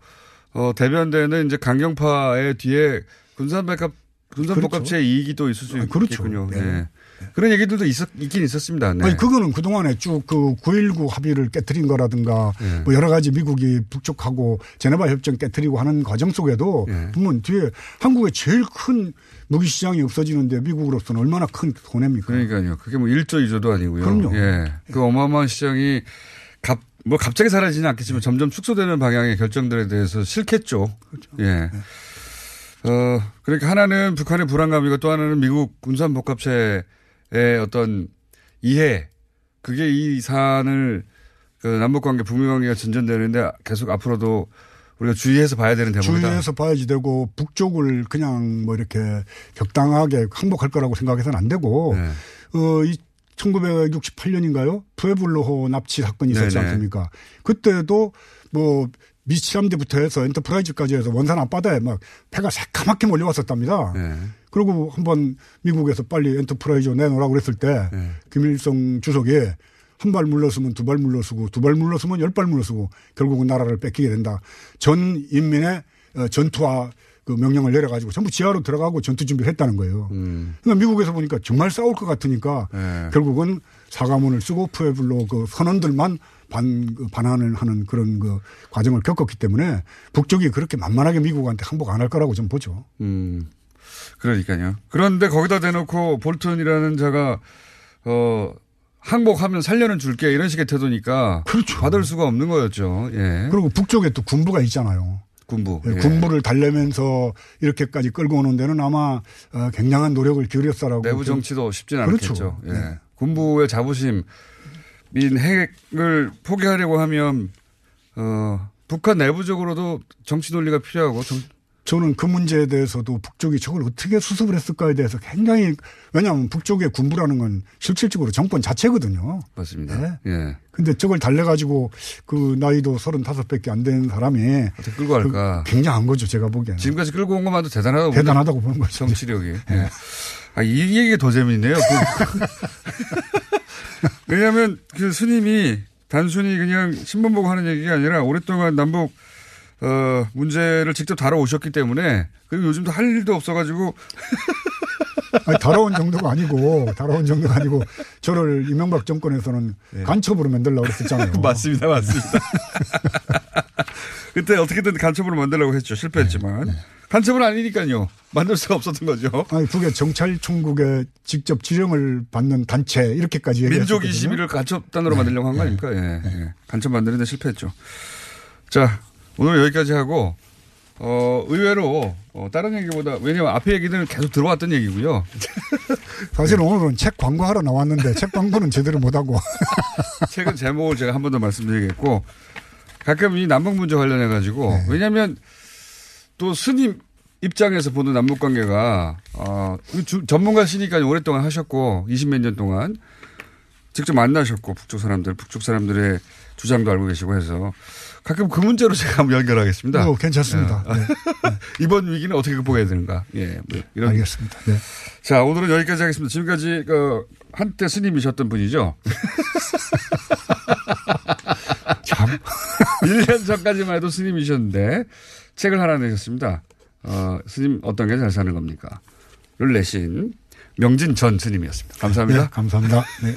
Speaker 8: 어, 대변되는 이제 강경파의 뒤에 군산백합 군산복합체의 이익이 또 있을 수 있겠군요.
Speaker 9: 그렇죠. 네.
Speaker 8: 예. 그런 얘기들도 있었, 있긴 있었습니다. 네.
Speaker 9: 아니 그거는 그동안에 쭉 그 9.19 합의를 깨뜨린 거라든가
Speaker 8: 네.
Speaker 9: 뭐 여러 가지 미국이 북쪽하고 제네바 협정 깨뜨리고 하는 과정 속에도
Speaker 8: 네.
Speaker 9: 보면 뒤에 한국의 제일 큰 무기 시장이 없어지는데 미국으로서는 얼마나 큰 손해입니까?
Speaker 8: 그러니까요. 그게 뭐 1조, 2조도 아니고요.
Speaker 9: 그럼요.
Speaker 8: 예. 그 어마어마한 시장이 갑, 뭐 갑자기 사라지지는 않겠지만 점점 축소되는 방향의 결정들에 대해서 싫겠죠.
Speaker 9: 그렇죠.
Speaker 8: 예. 어, 그러니까 하나는 북한의 불안감이고 또 하나는 미국 군산복합체의 어떤 이해. 그게 이 사안을 그 남북관계, 북미관계가 진전되는데 계속 앞으로도 우리가 주의해서 봐야 되는 대목이다.
Speaker 9: 주의해서 봐야지 되고 북쪽을 그냥 뭐 이렇게 격당하게 항복할 거라고 생각해서는 안 되고
Speaker 8: 네.
Speaker 9: 어, 이 1968년인가요? 푸에블로호 납치 사건이 있었지
Speaker 8: 네네.
Speaker 9: 않습니까? 그때도 뭐 미 7함대부터 해서 엔터프라이즈까지 해서 원산 앞바다에 막 배가 새까맣게 몰려왔었답니다.
Speaker 8: 네.
Speaker 9: 그리고 한번 미국에서 빨리 엔터프라이즈 내놓으라고 그랬을 때
Speaker 8: 네.
Speaker 9: 김일성 주석이 한 발 물러서면 두 발 물러서고 두 발 물러서면 열 발 물러서고 결국은 나라를 뺏기게 된다. 전 인민의 어, 전투와 그 명령을 내려가지고 전부 지하로 들어가고 전투 준비를 했다는 거예요.
Speaker 8: 음.
Speaker 9: 그러니까 미국에서 보니까 정말 싸울 것 같으니까
Speaker 8: 네.
Speaker 9: 결국은 사과문을 쓰고 푸에블로 그 선원들만 반, 그 반환을 하는 그런 그 과정을 겪었기 때문에 북쪽이 그렇게 만만하게 미국한테 항복 안 할 거라고 좀 보죠.
Speaker 8: 음. 그러니까요. 그런데 거기다 대놓고 볼튼이라는 자가 어 항복하면 살려는 줄게 이런 식의 태도니까
Speaker 9: 그렇죠.
Speaker 8: 받을 수가 없는 거였죠. 예.
Speaker 9: 그리고 북쪽에 또 군부가 있잖아요.
Speaker 8: 군부.
Speaker 9: 예,
Speaker 8: 예.
Speaker 9: 군부를 달래면서 이렇게까지 끌고 오는 데는 아마 어, 굉장한 노력을 기울였어라고.
Speaker 8: 내부 정치도 쉽진
Speaker 9: 그렇죠.
Speaker 8: 않겠죠. 예.
Speaker 9: 네.
Speaker 8: 군부의 자부심, 민 핵을 포기하려고 하면 어 북한 내부적으로도 정치 논리가 필요하고 정,
Speaker 9: 저는 그 문제에 대해서도 북쪽이 저걸 어떻게 수습을 했을까에 대해서 굉장히 왜냐하면 북쪽의 군부라는 건 실질적으로 정권 자체거든요.
Speaker 8: 맞습니다.
Speaker 9: 네.
Speaker 8: 예.
Speaker 9: 근데 저걸 달래가지고 그 나이도 35밖에 안된 사람이
Speaker 8: 어떻게 끌고 갈까?
Speaker 9: 그 굉장한 거죠. 제가 보기에는.
Speaker 8: 지금까지 끌고 온 것만도 대단하다고
Speaker 9: 대단하다고 보는 거죠.
Speaker 8: 정치력이. 예. 아, 이 얘기가 더 재밌네요. 그- <laughs> <laughs> 왜냐하면 그 스님이 단순히 그냥 신문 보고 하는 얘기가 아니라 오랫동안 남북 어, 문제를 직접 다뤄오셨기 때문에 그리고 요즘도 할 일도 없어가지고 <laughs>
Speaker 9: 아니, 다뤄온 정도가 아니고, 다뤄온 정도가 아니고, 저를 이명박 정권에서는 간첩으로 만들려고 그랬었잖아요.
Speaker 8: 네. <laughs> 맞습니다, 맞습니다. <laughs> 그때 어떻게든 간첩으로 만들려고 했죠. 실패했지만. 간첩은 아니니까요. 만들 수가 없었던 거죠.
Speaker 9: 아니, 북의 정찰총국에 직접 지령을 받는 단체, 이렇게까지.
Speaker 8: 민족 21을 간첩단으로 만들려고 한 거 아닙니까? 예, 예. 간첩 만드는데 실패했죠. 자, 오늘 여기까지 하고, 어, 의외로, 어, 다른 얘기보다, 왜냐면 앞에 얘기들은 계속 들어왔던 얘기고요. <laughs>
Speaker 9: 사실 오늘은 책 광고하러 나왔는데, 책 광고는 제대로 못하고. <laughs>
Speaker 8: 최근 제목을 제가 한 번 더 말씀드리겠고, 가끔 이 남북 문제 관련해가지고, 왜냐면 또 스님 입장에서 보는 남북 관계가, 어, 주- 전문가시니까 오랫동안 하셨고, 20몇 년 동안 직접 만나셨고, 북쪽 사람들, 북쪽 사람들의 주장도 알고 계시고 해서 가끔 그 문제로 제가 한번 연결하겠습니다.
Speaker 9: 어, 괜찮습니다.
Speaker 8: 예.
Speaker 9: 네. <laughs>
Speaker 8: 이번 위기는 어떻게 극복해야 되는가. 예. 뭐 이런.
Speaker 9: 알겠습니다. 네.
Speaker 8: 자, 오늘은 여기까지 하겠습니다. 지금까지 그 한때 스님이셨던 분이죠. <laughs>
Speaker 9: 참. <laughs>
Speaker 8: 1년 전까지만 해도 스님이셨는데 책을 하나 내셨습니다. 어, 스님 어떤 게 잘 사는 겁니까? 를 내신 명진 전 스님이었습니다. 감사합니다.
Speaker 9: 네, 감사합니다. 네.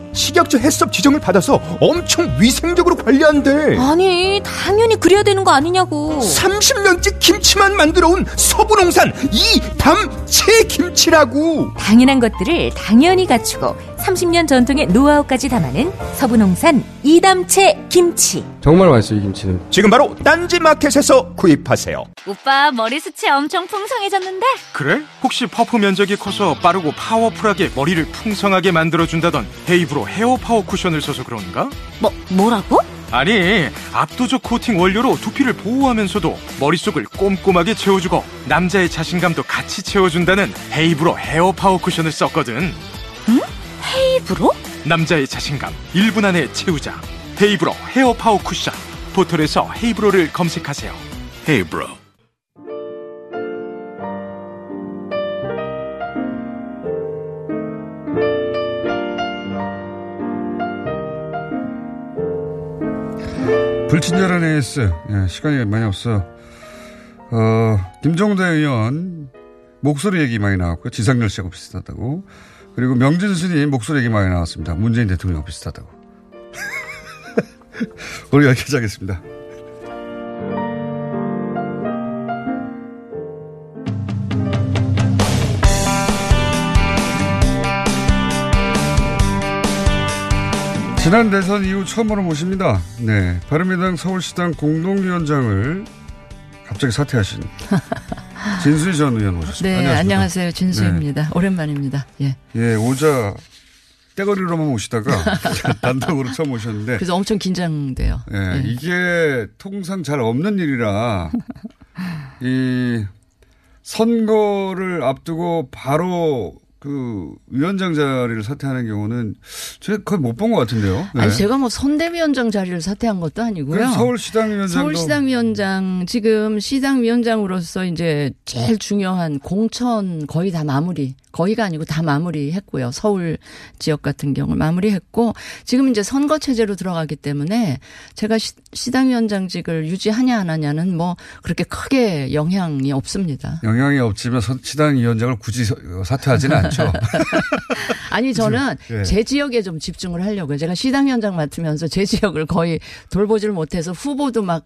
Speaker 10: 식약처 해썹 지정을 받아서 엄청 위생적으로 관리한대.
Speaker 1: 아니, 당연히 그래야 되는 거 아니냐고.
Speaker 10: 30년째 김치만 만들어온 서부농산 이담채 김치라고.
Speaker 1: 당연한 것들을 당연히 갖추고 30년 전통의 노하우까지 담아낸 서부농산 이담채 김치.
Speaker 11: 정말 맛있어요, 이 김치는.
Speaker 10: 지금 바로 딴지 마켓에서 구입하세요.
Speaker 12: 오빠 머리 숱이 엄청 풍성해졌는데?
Speaker 13: 그래? 혹시 퍼프 면적이 커서 빠르고 파워풀하게 머리를 풍성하게 만들어준다던 헤이브로 헤어 파워 쿠션을 써서 그런가?
Speaker 12: 뭐, 뭐라고?
Speaker 13: 아니, 압도적 코팅 원료로 두피를 보호하면서도 머릿속을 꼼꼼하게 채워주고 남자의 자신감도 같이 채워준다는 헤이브로 헤어 파워 쿠션을 썼거든.
Speaker 12: 응? 헤이브로?
Speaker 13: 남자의 자신감 1분 안에 채우자. 헤이브로 헤어 파워 쿠션. 포털에서 헤이브로를 검색하세요. 헤이브로.
Speaker 8: 불친절한 AS. 예, 시간이 많이 없어. 어, 김종대 의원 목소리 얘기 많이 나왔고요. 지상렬 씨하고 비슷하다고. 그리고 명진순이 목소리 얘기 많이 나왔습니다. 문재인 대통령하고 비슷하다고. <laughs> 오늘 여기까지 하겠습니다. 지난 대선 이후 처음으로 모십니다. 네. 바른미래당 서울시당 공동위원장을 갑자기 사퇴하신 <laughs> 진수희 전 의원 모셨습니다.
Speaker 14: 네,
Speaker 8: 안녕하십니까?
Speaker 14: 안녕하세요. 진수입니다. 오랜만입니다. 예.
Speaker 8: 예, 오자 떼거리로만 오시다가 <laughs> 단독으로 처음 오셨는데.
Speaker 14: 그래서 엄청 긴장돼요.
Speaker 8: 예,
Speaker 14: 예.
Speaker 8: 이게 통상 잘 없는 일이라 <laughs> 이 선거를 앞두고 바로 그 위원장 자리를 사퇴하는 경우는 제가 거의 못 본 것 같은데요. 네.
Speaker 14: 아니 제가 뭐 선대위원장 자리를 사퇴한 것도 아니고요.
Speaker 8: 그래서 서울시당 위원장도
Speaker 14: 서울시당 위원장 지금 시당 위원장으로서 이제 제일 중요한 공천 거의 다 마무리 거의가 아니고 다 마무리했고요. 서울 지역 같은 경우 마무리했고 지금 이제 선거 체제로 들어가기 때문에 제가 시, 시당위원장직을 유지하냐 안 하냐는 뭐 그렇게 크게 영향이 없습니다.
Speaker 8: 영향이 없지만 시당위원장을 굳이 사퇴하지는 않죠. <laughs>
Speaker 14: 아니 저는 <laughs>
Speaker 8: 예.
Speaker 14: 제 지역에 좀 집중을 하려고요. 제가 시당위원장 맡으면서 제 지역을 거의 돌보질 못해서 후보도 막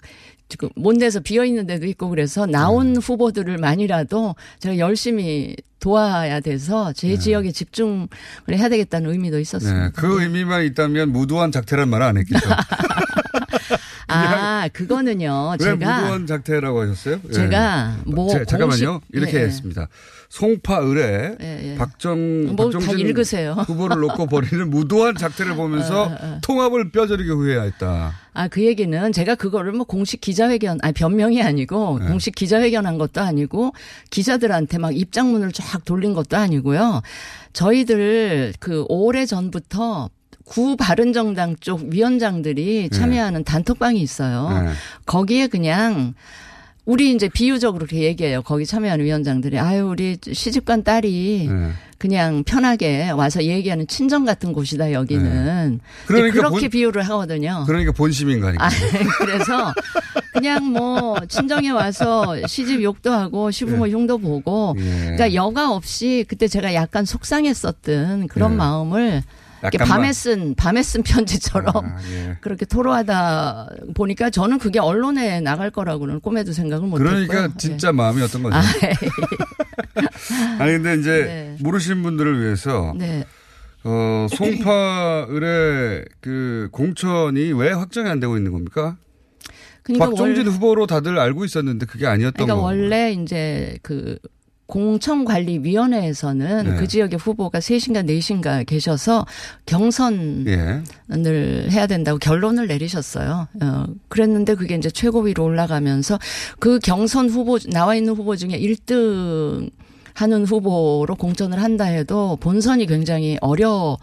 Speaker 14: 지금 못 내서 비어 있는 데도 있고 그래서 나온
Speaker 8: 네.
Speaker 14: 후보들을 만이라도 제가 열심히 도와야 돼서 제 지역에 집중을 해야 되겠다는 의미도 있었습니다.
Speaker 8: 네, 그 의미만 있다면 무도한 작태란 말을 안 했겠죠. <laughs>
Speaker 14: 아, 그거는요.
Speaker 8: 왜
Speaker 14: 제가
Speaker 8: 무도한 작태라고 하셨어요? 예.
Speaker 14: 제가 뭐
Speaker 8: 제- 잠깐만요.
Speaker 14: 공식-
Speaker 8: 이렇게
Speaker 14: 예, 예.
Speaker 8: 했습니다. 송파 을에
Speaker 14: 예, 예.
Speaker 8: 박정
Speaker 14: 뭐다
Speaker 8: 박정진
Speaker 14: 읽으세요.
Speaker 8: 후보를 놓고 벌이는 무도한 작태를 보면서 <laughs>
Speaker 14: 어, 어, 어.
Speaker 8: 통합을 뼈저리게 후회했다.
Speaker 14: 아, 그 얘기는 제가 그거를 뭐 공식 기자회견, 아니, 변명이 아니고
Speaker 8: 네.
Speaker 14: 공식 기자회견 한 것도 아니고 기자들한테 막 입장문을 쫙 돌린 것도 아니고요. 저희들 그 오래 전부터 구 바른정당 쪽 위원장들이 참여하는 단톡방이 있어요.
Speaker 8: 네.
Speaker 14: 거기에 그냥 우리 이제 비유적으로 그렇게 얘기해요. 거기 참여하는 위원장들이 아유 우리 시집간 딸이
Speaker 8: 네.
Speaker 14: 그냥 편하게 와서 얘기하는 친정 같은 곳이다 여기는.
Speaker 8: 그러니까
Speaker 14: 그렇게
Speaker 8: 본-
Speaker 14: 비유를 하거든요.
Speaker 8: 그러니까 본심인가니까.
Speaker 14: 아, <laughs> 그래서 그냥 뭐 친정에 와서 시집 욕도 하고 시부모 흉도 보고
Speaker 8: 예.
Speaker 14: 그러니까 여과 없이 그때 제가 약간 속상했었던 그런
Speaker 8: 예.
Speaker 14: 마음을. 밤에 쓴 밤에 쓴 편지처럼
Speaker 8: 아, 예. <laughs>
Speaker 14: 그렇게 토로하다 보니까 저는 그게 언론에 나갈 거라고는 꿈에도 생각을 못했고요.
Speaker 8: 그러니까 진짜 마음이었던 거죠.
Speaker 14: 아, <laughs>
Speaker 8: 아니 근데 이제
Speaker 14: 네.
Speaker 8: 모르시는 분들을 위해서
Speaker 14: 네.
Speaker 8: 어, 송파 을의 그 공천이 왜 확정이 안 되고 있는 겁니까?
Speaker 14: 그러니까
Speaker 8: 박종진
Speaker 14: 월-
Speaker 8: 후보로 다들 알고 있었는데 그게 아니었던
Speaker 14: 그러니까
Speaker 8: 거고.
Speaker 14: 원래 이제 그 공천관리위원회에서는
Speaker 8: 네.
Speaker 14: 그 지역의 후보가 셋인가 넷인가 계셔서 경선을
Speaker 8: 예.
Speaker 14: 해야 된다고 결론을 내리셨어요. 어, 그랬는데 그게 이제 최고위로 올라가면서 그 경선 후보 나와 있는 후보 중에 1등 하는 후보로 공천을 한다 해도 본선이 굉장히 어려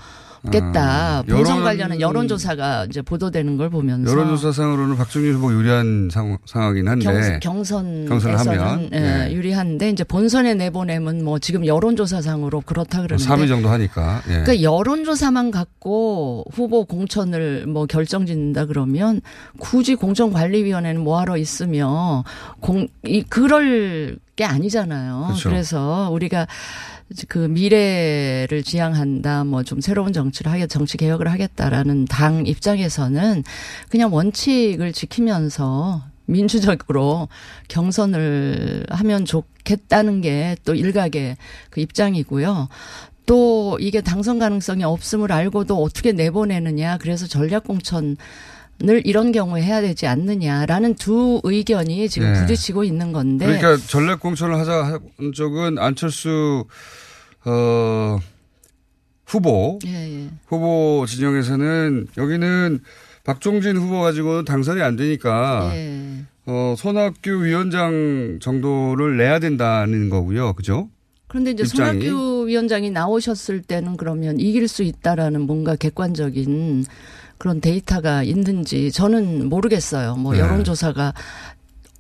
Speaker 14: 없겠다.
Speaker 8: 아,
Speaker 14: 본선
Speaker 8: 여론-
Speaker 14: 관련한 여론조사가 이제 보도되는 걸 보면서
Speaker 8: 여론조사상으로는 박정희 후보 유리한 상, 상황이긴 한데
Speaker 14: 경선,
Speaker 8: 경선을 하면
Speaker 14: 예,
Speaker 8: 예.
Speaker 14: 유리한데 이제 본선에 내보내면 뭐 지금 여론조사상으로 그렇다 그러는데
Speaker 8: 3위 정도 하니까. 예.
Speaker 14: 그러니까 여론조사만 갖고 후보 공천을 뭐 결정짓는다 그러면 굳이 공천관리위원회는 뭐하러 있으며 공, 이, 그럴 게 아니잖아요.
Speaker 8: 그렇죠.
Speaker 14: 그래서 우리가 그 미래를 지향한다, 뭐 좀 새로운 정치를 하겠, 정치 개혁을 하겠다라는 당 입장에서는 그냥 원칙을 지키면서 민주적으로 경선을 하면 좋겠다는 게 또 일각의 그 입장이고요. 또 이게 당선 가능성이 없음을 알고도 어떻게 내보내느냐. 그래서 전략공천 을 이런 경우에 해야 되지 않느냐라는 두 의견이 지금
Speaker 8: 네.
Speaker 14: 부딪히고 있는 건데.
Speaker 8: 그러니까 전략 공천을 하자 한 쪽은 안철수 어 후보
Speaker 14: 예, 예.
Speaker 8: 후보 진영에서는 여기는 박종진 후보 가지고는 당선이 안 되니까
Speaker 14: 예.
Speaker 8: 어 손학규 위원장 정도를 내야 된다는 거고요. 그죠?
Speaker 14: 그런데 이제
Speaker 8: 입장이.
Speaker 14: 손학규 위원장이 나오셨을 때는 그러면 이길 수 있다라는 뭔가 객관적인 그런 데이터가 있는지 저는 모르겠어요. 뭐
Speaker 8: 네.
Speaker 14: 여론조사가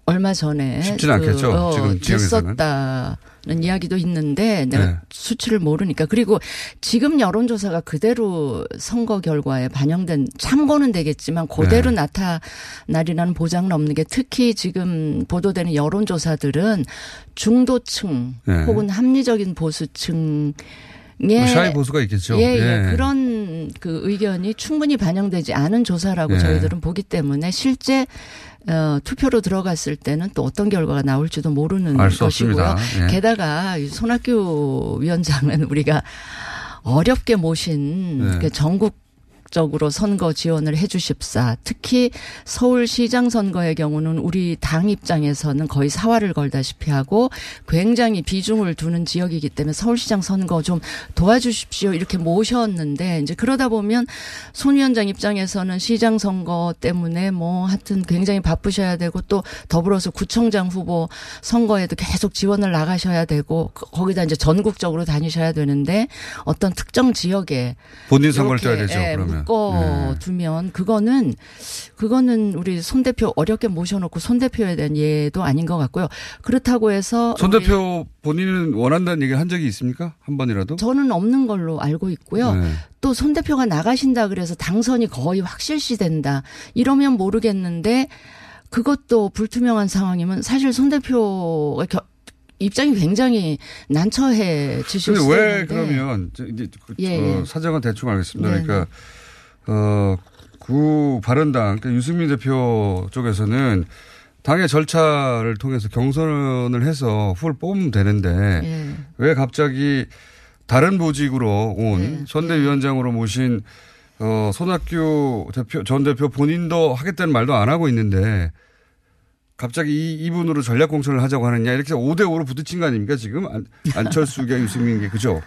Speaker 14: 얼마 전에
Speaker 8: 쉽진 않겠죠, 지금 지역에서는.
Speaker 14: 됐었다는 이야기도 있는데 내가
Speaker 8: 네.
Speaker 14: 수치를 모르니까 그리고 지금 여론조사가 그대로 선거 결과에 반영된 참고는 되겠지만 그대로
Speaker 8: 네.
Speaker 14: 나타나리라는 보장은 없는 게 특히 지금 보도되는 여론조사들은 중도층
Speaker 8: 네.
Speaker 14: 혹은 합리적인 보수층
Speaker 8: 뭐 샤이 보수가 있겠죠.
Speaker 14: 예, 예.
Speaker 8: 예.
Speaker 14: 그런 그 의견이 충분히 반영되지 않은 조사라고
Speaker 8: 예.
Speaker 14: 저희들은 보기 때문에 실제 어, 투표로 들어갔을 때는 또 어떤 결과가 나올지도 모르는 것이고요.
Speaker 8: 예.
Speaker 14: 게다가 이 손학규 위원장은 우리가 어렵게 모신
Speaker 8: 네.
Speaker 14: 그 전국 적으로 선거 지원을 해 주십사. 특히 서울시장 선거의 경우는 우리 당 입장에서는 거의 사활을 걸다시피 하고 굉장히 비중을 두는 지역이기 때문에 서울시장 선거 좀 도와주십시오. 이렇게 모셨는데 이제 그러다 보면 손 위원장 입장에서는 시장 선거 때문에 뭐 하여튼 굉장히 바쁘셔야 되고 또 더불어서 구청장 후보 선거에도 계속 지원을 나가셔야 되고 거- 거기다 이제 전국적으로 다니셔야 되는데 어떤 특정 지역에
Speaker 8: 본인 선거를 떠야 되죠.
Speaker 14: 예,
Speaker 8: 그러면.
Speaker 14: 묶어 두면 그거는 그거는 우리 손 대표 어렵게 모셔놓고 손 대표에 대한 예도 아닌 것 같고요. 그렇다고 해서
Speaker 8: 손 대표 본인은 원한다는 얘기를 한 적이 있습니까? 한 번이라도?
Speaker 14: 저는 없는 걸로 알고 있고요.
Speaker 8: 네.
Speaker 14: 또손 대표가 나가신다 그래서 당선이 거의 확실시 된다. 이러면 모르겠는데 그것도 불투명한 상황이면 사실 손 대표가 겨- 입장이 굉장히 난처해지실 수
Speaker 8: 근데 왜
Speaker 14: 있는데.
Speaker 8: 그러면 저 이제 그,
Speaker 14: 예,
Speaker 8: 어,
Speaker 14: 예.
Speaker 8: 사정은 대충 알겠습니다.
Speaker 14: 네.
Speaker 8: 그러니까 어, 구 바른당 그러니까 유승민 대표 쪽에서는 당의 절차를 통해서 경선을 해서 후보를 뽑으면 되는데
Speaker 14: 예.
Speaker 8: 왜 갑자기 다른 보직으로 온
Speaker 14: 네.
Speaker 8: 선대위원장으로 모신 어, 손학규 대표 전 대표 본인도 하겠다는 말도 안 하고 있는데 갑자기 이, 이분으로 전략 공천을 하자고 하느냐 이렇게 5대 5로 부딪힌 거 아닙니까 지금 안, 안철수계 유승민계 그죠?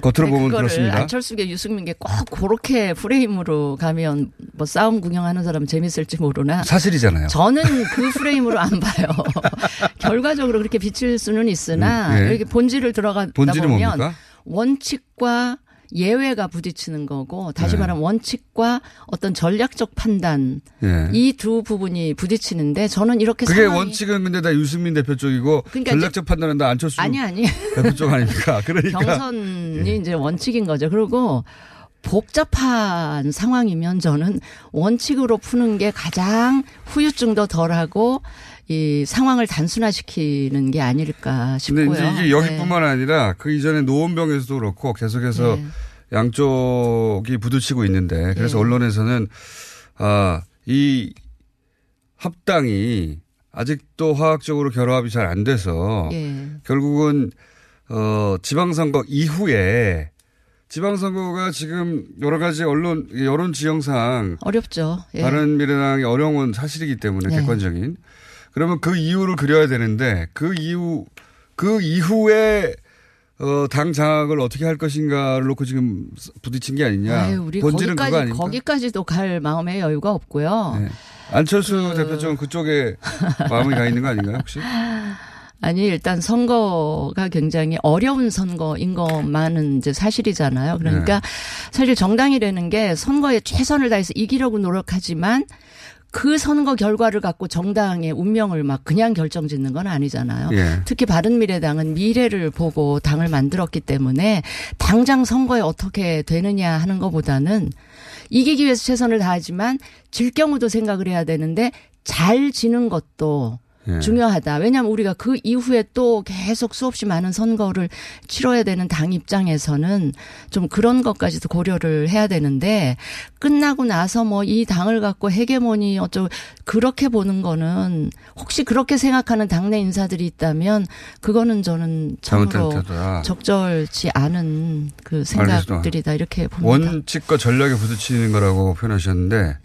Speaker 8: 겉으로 보면 그렇습니다.
Speaker 14: 안철수계 유승민계 꼭 그렇게 프레임으로 가면 뭐 싸움 구경하는 사람 재밌을지 모르나
Speaker 8: 사실이잖아요.
Speaker 14: 저는 그 프레임으로 안 봐요. <laughs> 결과적으로 그렇게 비칠 수는 있으나
Speaker 8: 음, 예.
Speaker 14: 이렇게 본질을 들어가다
Speaker 8: 본질은
Speaker 14: 보면
Speaker 8: 뭡니까?
Speaker 14: 원칙과 예외가 부딪히는 거고 다시
Speaker 8: 네.
Speaker 14: 말하면 원칙과 어떤 전략적 판단
Speaker 8: 예.
Speaker 14: 이두 부분이 부딪히는데 저는 이렇게
Speaker 8: 그게 원칙은 근데 다 유승민 대표 쪽이고
Speaker 14: 그러니까
Speaker 8: 전략적 판단은 다 안철수
Speaker 14: 아니 아니
Speaker 8: 대표 쪽 아닙니까? <laughs> 그러니까
Speaker 14: 경선이 이제 원칙인 거죠. 그리고 복잡한 상황이면 저는 원칙으로 푸는 게 가장 후유증도 덜하고 이 상황을 단순화시키는 게 아닐까 싶고요.
Speaker 8: 근데 이제 이게
Speaker 14: 네.
Speaker 8: 여기뿐만 아니라 그 이전에 노원병에서도 그렇고 계속해서
Speaker 14: 네.
Speaker 8: 양쪽이 부딪히고 있는데 그래서
Speaker 14: 네.
Speaker 8: 언론에서는 아, 이 합당이 아직도 화학적으로 결합이 잘 안 돼서
Speaker 14: 예.
Speaker 8: 결국은 어 지방선거 이후에 지방선거가 지금 여러 가지 언론 여론 지형상
Speaker 14: 어렵죠. 예.
Speaker 8: 바른 미래당이 어려운 사실이기 때문에
Speaker 14: 네.
Speaker 8: 객관적인 그러면 그 이유를 그려야 되는데 그 이후 그 이후에 어, 당 장악을 어떻게 할 것인가를 놓고 지금 부딪힌 게 아니냐.
Speaker 14: 아유, 우리
Speaker 8: 본질은 그거
Speaker 14: 거기까지
Speaker 8: 아닙니까?
Speaker 14: 거기까지도 갈 마음의 여유가 없고요.
Speaker 8: 네. 안철수 대표 쪽은 그쪽에 마음이 가 있는 거 아닌가요, 혹시? <laughs>
Speaker 14: 아니 일단 선거가 굉장히 어려운 선거인 것만은 이제 사실이잖아요. 그러니까
Speaker 8: 네.
Speaker 14: 사실 정당이라는 게 선거에 최선을 다해서 이기려고 노력하지만 그 선거 결과를 갖고 정당의 운명을 막 그냥 결정짓는 건 아니잖아요.
Speaker 8: 예.
Speaker 14: 특히 바른미래당은 미래를 보고 당을 만들었기 때문에 당장 선거에 어떻게 되느냐 하는 것보다는 이기기 위해서 최선을 다하지만 질 경우도 생각을 해야 되는데 잘 지는 것도
Speaker 8: 예.
Speaker 14: 중요하다. 왜냐하면 우리가 그 이후에 또 계속 수없이 많은 선거를 치러야 되는 당 입장에서는 좀 그런 것까지도 고려를 해야 되는데 끝나고 나서 뭐 이 당을 갖고 헤게모니 어쩌고 그렇게 보는 거는 혹시 그렇게 생각하는 당내 인사들이 있다면 그거는 저는 참으로. 적절치 않은 그 생각들이다 이렇게 봅니다.
Speaker 8: 원칙과 전략에 부딪히는 거라고 표현하셨는데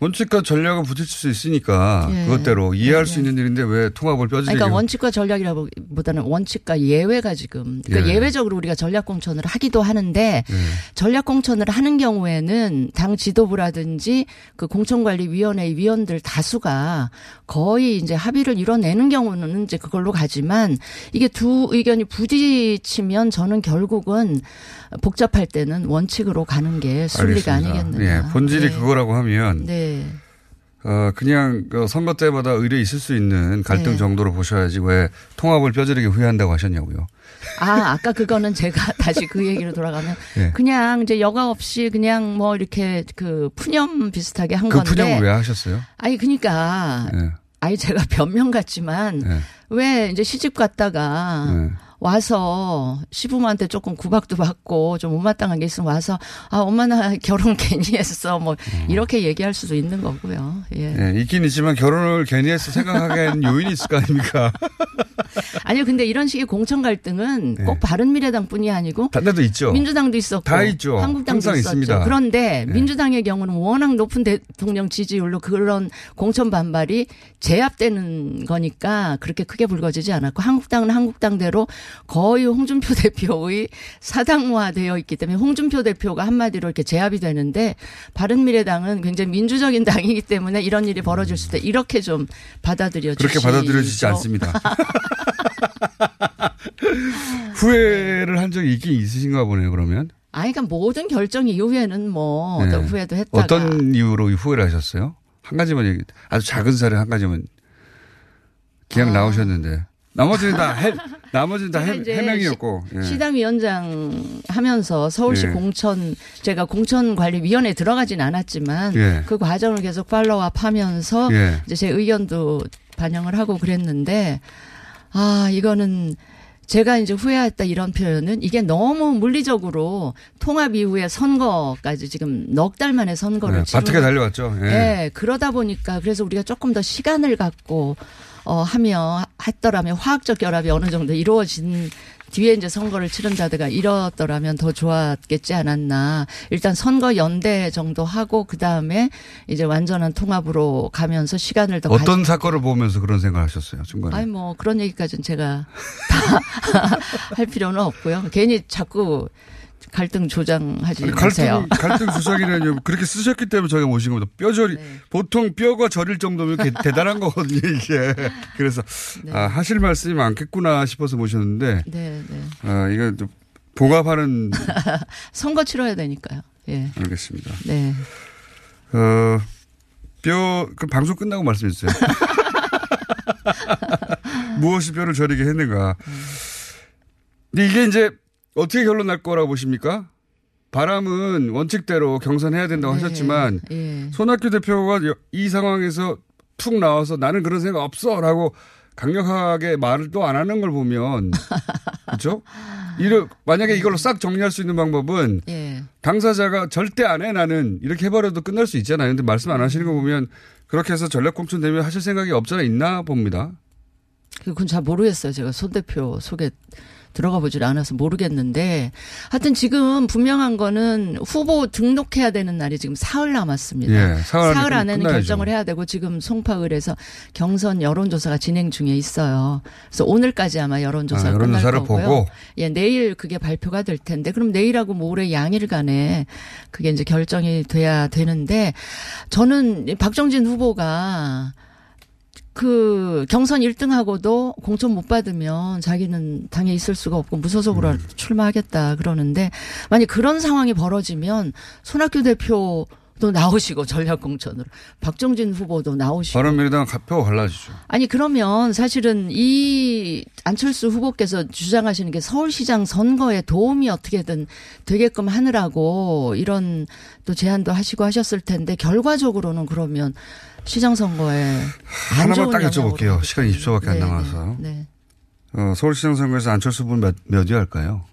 Speaker 8: 원칙과 전략을 부딪힐 수 있으니까
Speaker 14: 예.
Speaker 8: 그것대로 이해할
Speaker 14: 네,
Speaker 8: 수 있는 일인데 왜 통합을 뼈저리게
Speaker 14: 그러니까 원칙과 전략이라기보다는 원칙과 예외가 지금 그러니까
Speaker 8: 예.
Speaker 14: 예외적으로 우리가 전략 공천을 하기도 하는데
Speaker 8: 예.
Speaker 14: 전략 공천을 하는 경우에는 당 지도부라든지 그 공천관리위원회 위원들 다수가 거의 이제 합의를 이뤄내는 경우는 이제 그걸로 가지만 이게 두 의견이 부딪히면 저는 결국은 복잡할 때는 원칙으로 가는 게 순리가. 아니겠느냐.
Speaker 8: 예, 본질이
Speaker 14: 네.
Speaker 8: 그거라고 하면
Speaker 14: 네.
Speaker 8: 어, 그냥 그 선거 때마다 의뢰 있을 수 있는 갈등
Speaker 14: 네.
Speaker 8: 정도로 보셔야지 왜 통합을 뼈저리게 후회한다고 하셨냐고요.
Speaker 14: 아, 아까 그거는 제가 <laughs> 다시 그 얘기로 돌아가면
Speaker 8: 예.
Speaker 14: 그냥 이제 여과 없이 그냥 뭐 이렇게 그 푸념 비슷하게 한
Speaker 8: 그
Speaker 14: 건데.
Speaker 8: 푸념을 왜 하셨어요?
Speaker 14: 아니 그러니까
Speaker 8: 예.
Speaker 14: 아니 제가 <laughs> 변명 같지만
Speaker 8: 예.
Speaker 14: 왜 이제 시집 갔다가
Speaker 8: 예.
Speaker 14: 와서 시부모한테 조금 구박도 받고 좀 못마땅한 게 있으면 와서 아 엄마 나 결혼 괜히 했어 뭐 이렇게 얘기할 수도 있는 거고요. 예.
Speaker 8: 예, 있긴 있지만 결혼을 괜히 해서 생각하게 하는 요인이 있을 거 아닙니까?
Speaker 14: 아니요 근데 이런 식의 공천 갈등은 꼭 바른 미래당뿐이 아니고
Speaker 8: 단 데도 있죠.
Speaker 14: 민주당도 있었고
Speaker 8: 다 있죠.
Speaker 14: 한국당도 있었죠.
Speaker 8: 있습니다.
Speaker 14: 그런데
Speaker 8: 네.
Speaker 14: 민주당의 경우는 워낙 높은 대통령 지지율로 그런 공천 반발이 제압되는 거니까 그렇게 크게 불거지지 않았고 한국당은 한국당대로 거의 홍준표 <laughs> 대표의 사당화되어 있기 때문에 홍준표 대표가 한마디로 이렇게 제압이 되는데 바른미래당은 굉장히 민주적인 <laughs> 당이기 때문에 이런 일이 벌어질 수도 있다. 이렇게 좀 받아들여
Speaker 8: 그렇게
Speaker 14: 주시죠.
Speaker 8: 받아들여지지 않습니다. <laughs> 후회를 한 적이 있긴 있으신가 보네요, 그러면.
Speaker 14: 아니, 그러니까 모든 결정 이후에는 뭐
Speaker 8: 네.
Speaker 14: 어떤 후회도 했다가
Speaker 8: 어떤 이유로 후회를 하셨어요? 한 가지만 얘기, 아주 작은 사례 한 가지만 기억
Speaker 14: 아.
Speaker 8: 나오셨는데. 나머지는 다 해, <laughs> 나머지는 다 해,
Speaker 14: 이제
Speaker 8: 해명이었고. 예.
Speaker 14: 시당위원장 하면서 서울시
Speaker 8: 예.
Speaker 14: 공천 제가 공천관리위원회에 들어가진 않았지만
Speaker 8: 예.
Speaker 14: 그 과정을 계속 팔로우업 하면서
Speaker 8: 예.
Speaker 14: 이제 제 의견도 반영을 하고 그랬는데 아 이거는 제가 이제 후회했다 이런 표현은 이게 너무 물리적으로 통합 이후에 선거까지 지금 넉 달 만에 선거를
Speaker 8: 네,
Speaker 14: 치르는
Speaker 8: 달려왔죠. 예.
Speaker 14: 예, 그러다 보니까 그래서 우리가 조금 더 시간을 갖고 어 하며 했더라면 화학적 결합이 어느 정도 이루어진 뒤에 이제 선거를 치른다든가 이렇더라면 더 좋았겠지 않았나. 일단 선거 연대 정도 하고 그 다음에 이제 완전한 통합으로 가면서 시간을 더
Speaker 8: 어떤
Speaker 14: 가지-
Speaker 8: 사건을 보면서 그런 생각을 하셨어요, 중간에?
Speaker 14: 아니 뭐 그런 얘기까지는 제가 <laughs> 다 할 필요는 없고요. 괜히 자꾸 갈등 조장하지
Speaker 8: 아니,
Speaker 14: 마세요.
Speaker 8: 갈등, 갈등 수사기는 그렇게 쓰셨기 때문에 저희가 모신 겁니다. 뼈저리,
Speaker 14: 네.
Speaker 8: 보통 뼈가 저릴 정도면 게- <laughs> 대단한 거거든요, 이게. 그래서, 아, 하실 말씀이 많겠구나 싶어서 모셨는데,
Speaker 14: 네, 네.
Speaker 8: 아, 이거 좀 봉합하는, <laughs>
Speaker 14: 선거 치러야 되니까요. 예.
Speaker 8: 알겠습니다.
Speaker 14: 네.
Speaker 8: 어, 뼈, 그 방송 끝나고 말씀해 주세요. <laughs> 무엇이 뼈를 저리게 했는가. 근데 이게 이제 어떻게 결론 날 거라고 보십니까? 바람은 원칙대로 경선해야 된다고 하셨지만
Speaker 14: 예.
Speaker 8: 손학규 대표가 여- 이 상황에서 툭 나와서 나는 그런 생각 없어라고 강력하게 말을 또 안 하는 걸 보면 <laughs> 그렇죠? 이러 만약에 이걸로 싹 정리할 수 있는 방법은
Speaker 14: 예.
Speaker 8: 당사자가 절대 안 해 나는 이렇게 해버려도 끝날 수 있잖아요. 근데 말씀 안 하시는 거 보면 그렇게 해서 전략 공천 되면 하실 생각이 없잖아 있나 봅니다.
Speaker 14: 그건 잘 모르겠어요. 제가 손 대표 속에 들어가 보질 않아서 모르겠는데 하여튼 지금 분명한 거는 후보 등록해야 되는 날이 지금 사흘 남았습니다.
Speaker 8: 예, 사흘 안에 끝-
Speaker 14: 안에는
Speaker 8: 끝나야죠.
Speaker 14: 결정을 해야 되고 지금 송파을에서 경선 여론조사가 진행 중에 있어요. 그래서 오늘까지 아마 여론조사가
Speaker 8: 아,
Speaker 14: 끝날
Speaker 8: 여론조사를
Speaker 14: 거고요.
Speaker 8: 보고?
Speaker 14: 예, 내일 그게 발표가 될 텐데 그럼 내일하고 모레 양일간에 그게 이제 결정이 돼야 되는데 저는 이 박정진 후보가 그 경선 1등하고도 공천 못 받으면 자기는 당에 있을 수가 없고 무소속으로 출마하겠다 그러는데 만약 그런 상황이 벌어지면 손학규 대표 도 나오시고 전략 공천으로 박정진 후보도 나오시고
Speaker 8: 바른미래당 표가 갈라지죠.
Speaker 14: 아니 그러면 사실은 이 안철수 후보께서 주장하시는 게 서울시장 선거에 도움이 어떻게든 되게끔 하느라고 이런 또 제안도 하시고 하셨을 텐데 결과적으로는 그러면 시장 선거에 안
Speaker 8: 하나만 딱 여쭤볼게요. 시간이 20초밖에 안
Speaker 14: 네,
Speaker 8: 남아서.
Speaker 14: 네.
Speaker 8: 어, 서울시장 선거에서 안철수 후보는 몇, 몇위 할까요?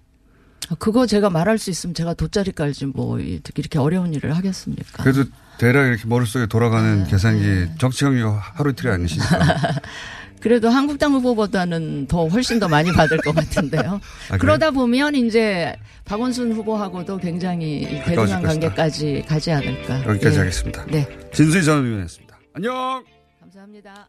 Speaker 14: 그거 제가 말할 수 있으면 제가 돗자리 깔지 뭐 이렇게 어려운 일을 하겠습니까?
Speaker 8: 그래도 대략 이렇게 머릿속에 돌아가는
Speaker 14: 네.
Speaker 8: 계산기 정치 경기가 하루 이틀이 아니시니까. <laughs>
Speaker 14: 그래도 한국당 후보보다는 더 훨씬 더 많이 받을 것 같은데요. <laughs>
Speaker 8: 아?
Speaker 14: 그러다 보면 이제 박원순 후보하고도 굉장히 대등한. 관계까지 가지 않을까.
Speaker 8: 여기까지
Speaker 14: 예.
Speaker 8: 하겠습니다.
Speaker 14: 네.
Speaker 8: 진수희 전 의원이었습니다. 안녕!
Speaker 14: 감사합니다.